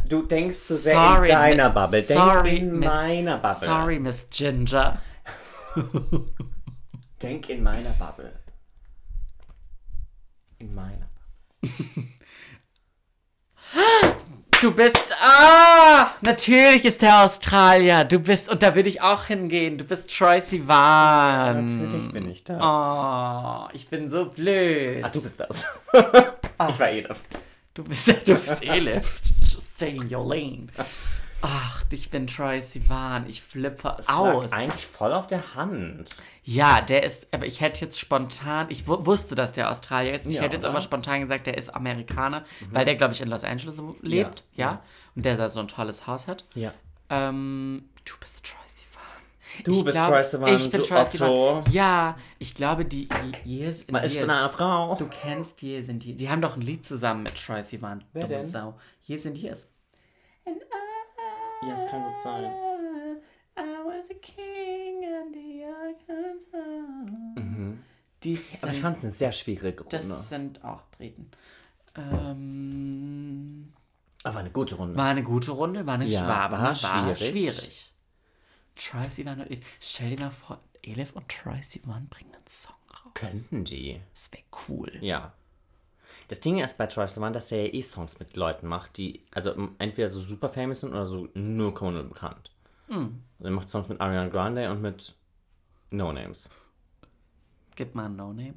Du denkst zu sehr Sorry, in deiner Bubble. Denk sorry, in Miss- meiner Bubble. Sorry, Miss Ginger. Denk in meiner Bubble. In meiner. <laughs> Du bist. Ah! Natürlich ist der Australier. Du bist. Und da würde ich auch hingehen. Du bist Troy Sivan. Natürlich bin ich das. Oh, ich bin so blöd. Ach, du bist das. <laughs> ich war Edith. Du bist, du bist Elif. <laughs> Just stay in your lane. Ach, ich bin Troy Sivan. Ich flippe Das aus. lag eigentlich voll auf der Hand. Ja, der ist, aber ich hätte jetzt spontan, ich wu- wusste, dass der Australier ist. Ich Ja, hätte jetzt oder? aber spontan gesagt, der ist Amerikaner, weil der, glaube ich, in Los Angeles lebt, ja. ja. Und der da so ein tolles Haus hat. Ja. Ähm, du bist Troy Sivan. Du Ich bist glaub- Troye Sivan, Ich bin Troy. Sivan. Ja, ich glaube, die Years in Ich bin eine Frau. Du kennst Years in Years. Die haben doch ein Lied zusammen mit Troy Sivan. Wer denn? Sau. Years in Years. Ja, das kann gut sein. I was a king and the Mhm. Die Aber ich sind, fand es eine sehr schwierige Runde. das sind auch Briten. Ähm, Aber eine gute Runde. war eine gute Runde, war eine Ja, Schwabe, war war schwierig. schwierig. Sivan und Elif. Stell dir mal vor, Elif und Troy Sivan bringen einen Song raus. Könnten die. Das wäre cool. Ja. Das Ding ist bei Troy Sivan, dass er ja eh Songs mit Leuten macht, die also entweder so super famous sind oder so 0,0 bekannt. Hm. Also er macht Songs mit Ariana Grande und mit No Names. Gib mal ein No-Name.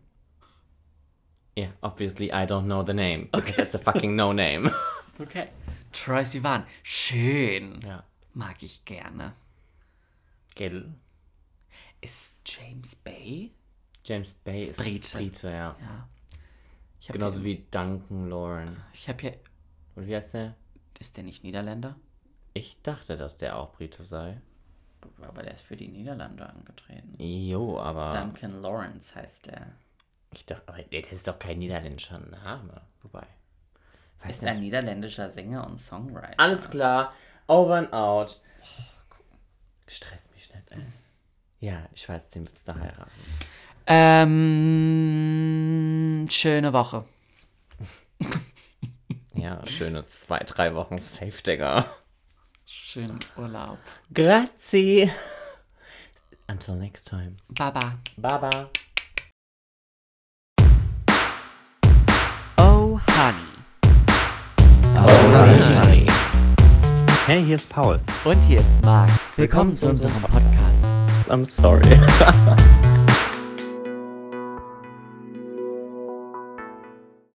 Yeah, obviously I don't know the name. Because it's a fucking no name. <laughs> Okay. Troy Sivan. Schön. ja. Mag ich gerne. Gell? Ist James Bay? James Bay ist Brite. Brite, ja. Ja. Genauso ja, wie Duncan Lauren. Ich habe ja. Und wie heißt der? Ist der nicht Niederländer? Ich dachte, dass der auch Brite sei. Aber der ist für die Niederlande angetreten. Jo, aber Duncan Lawrence heißt der. ich dachte, aber der ist doch kein niederländischer Name. Wobei. Weiß Ist nicht. ein niederländischer Sänger und Songwriter. Alles klar. Over and out. Stresst mich nicht, ey. Ja, ich weiß, den willst du heiraten. Ähm. Schöne Woche. <laughs> Ja, schöne zwei, drei Wochen Safe, Digga. Schönen Urlaub. Grazie. Until next time. Baba. Baba. Oh, honey. honey. Hey, hier ist Paul. Und hier ist Marc. Willkommen zu unserem Podcast. I'm sorry. <laughs>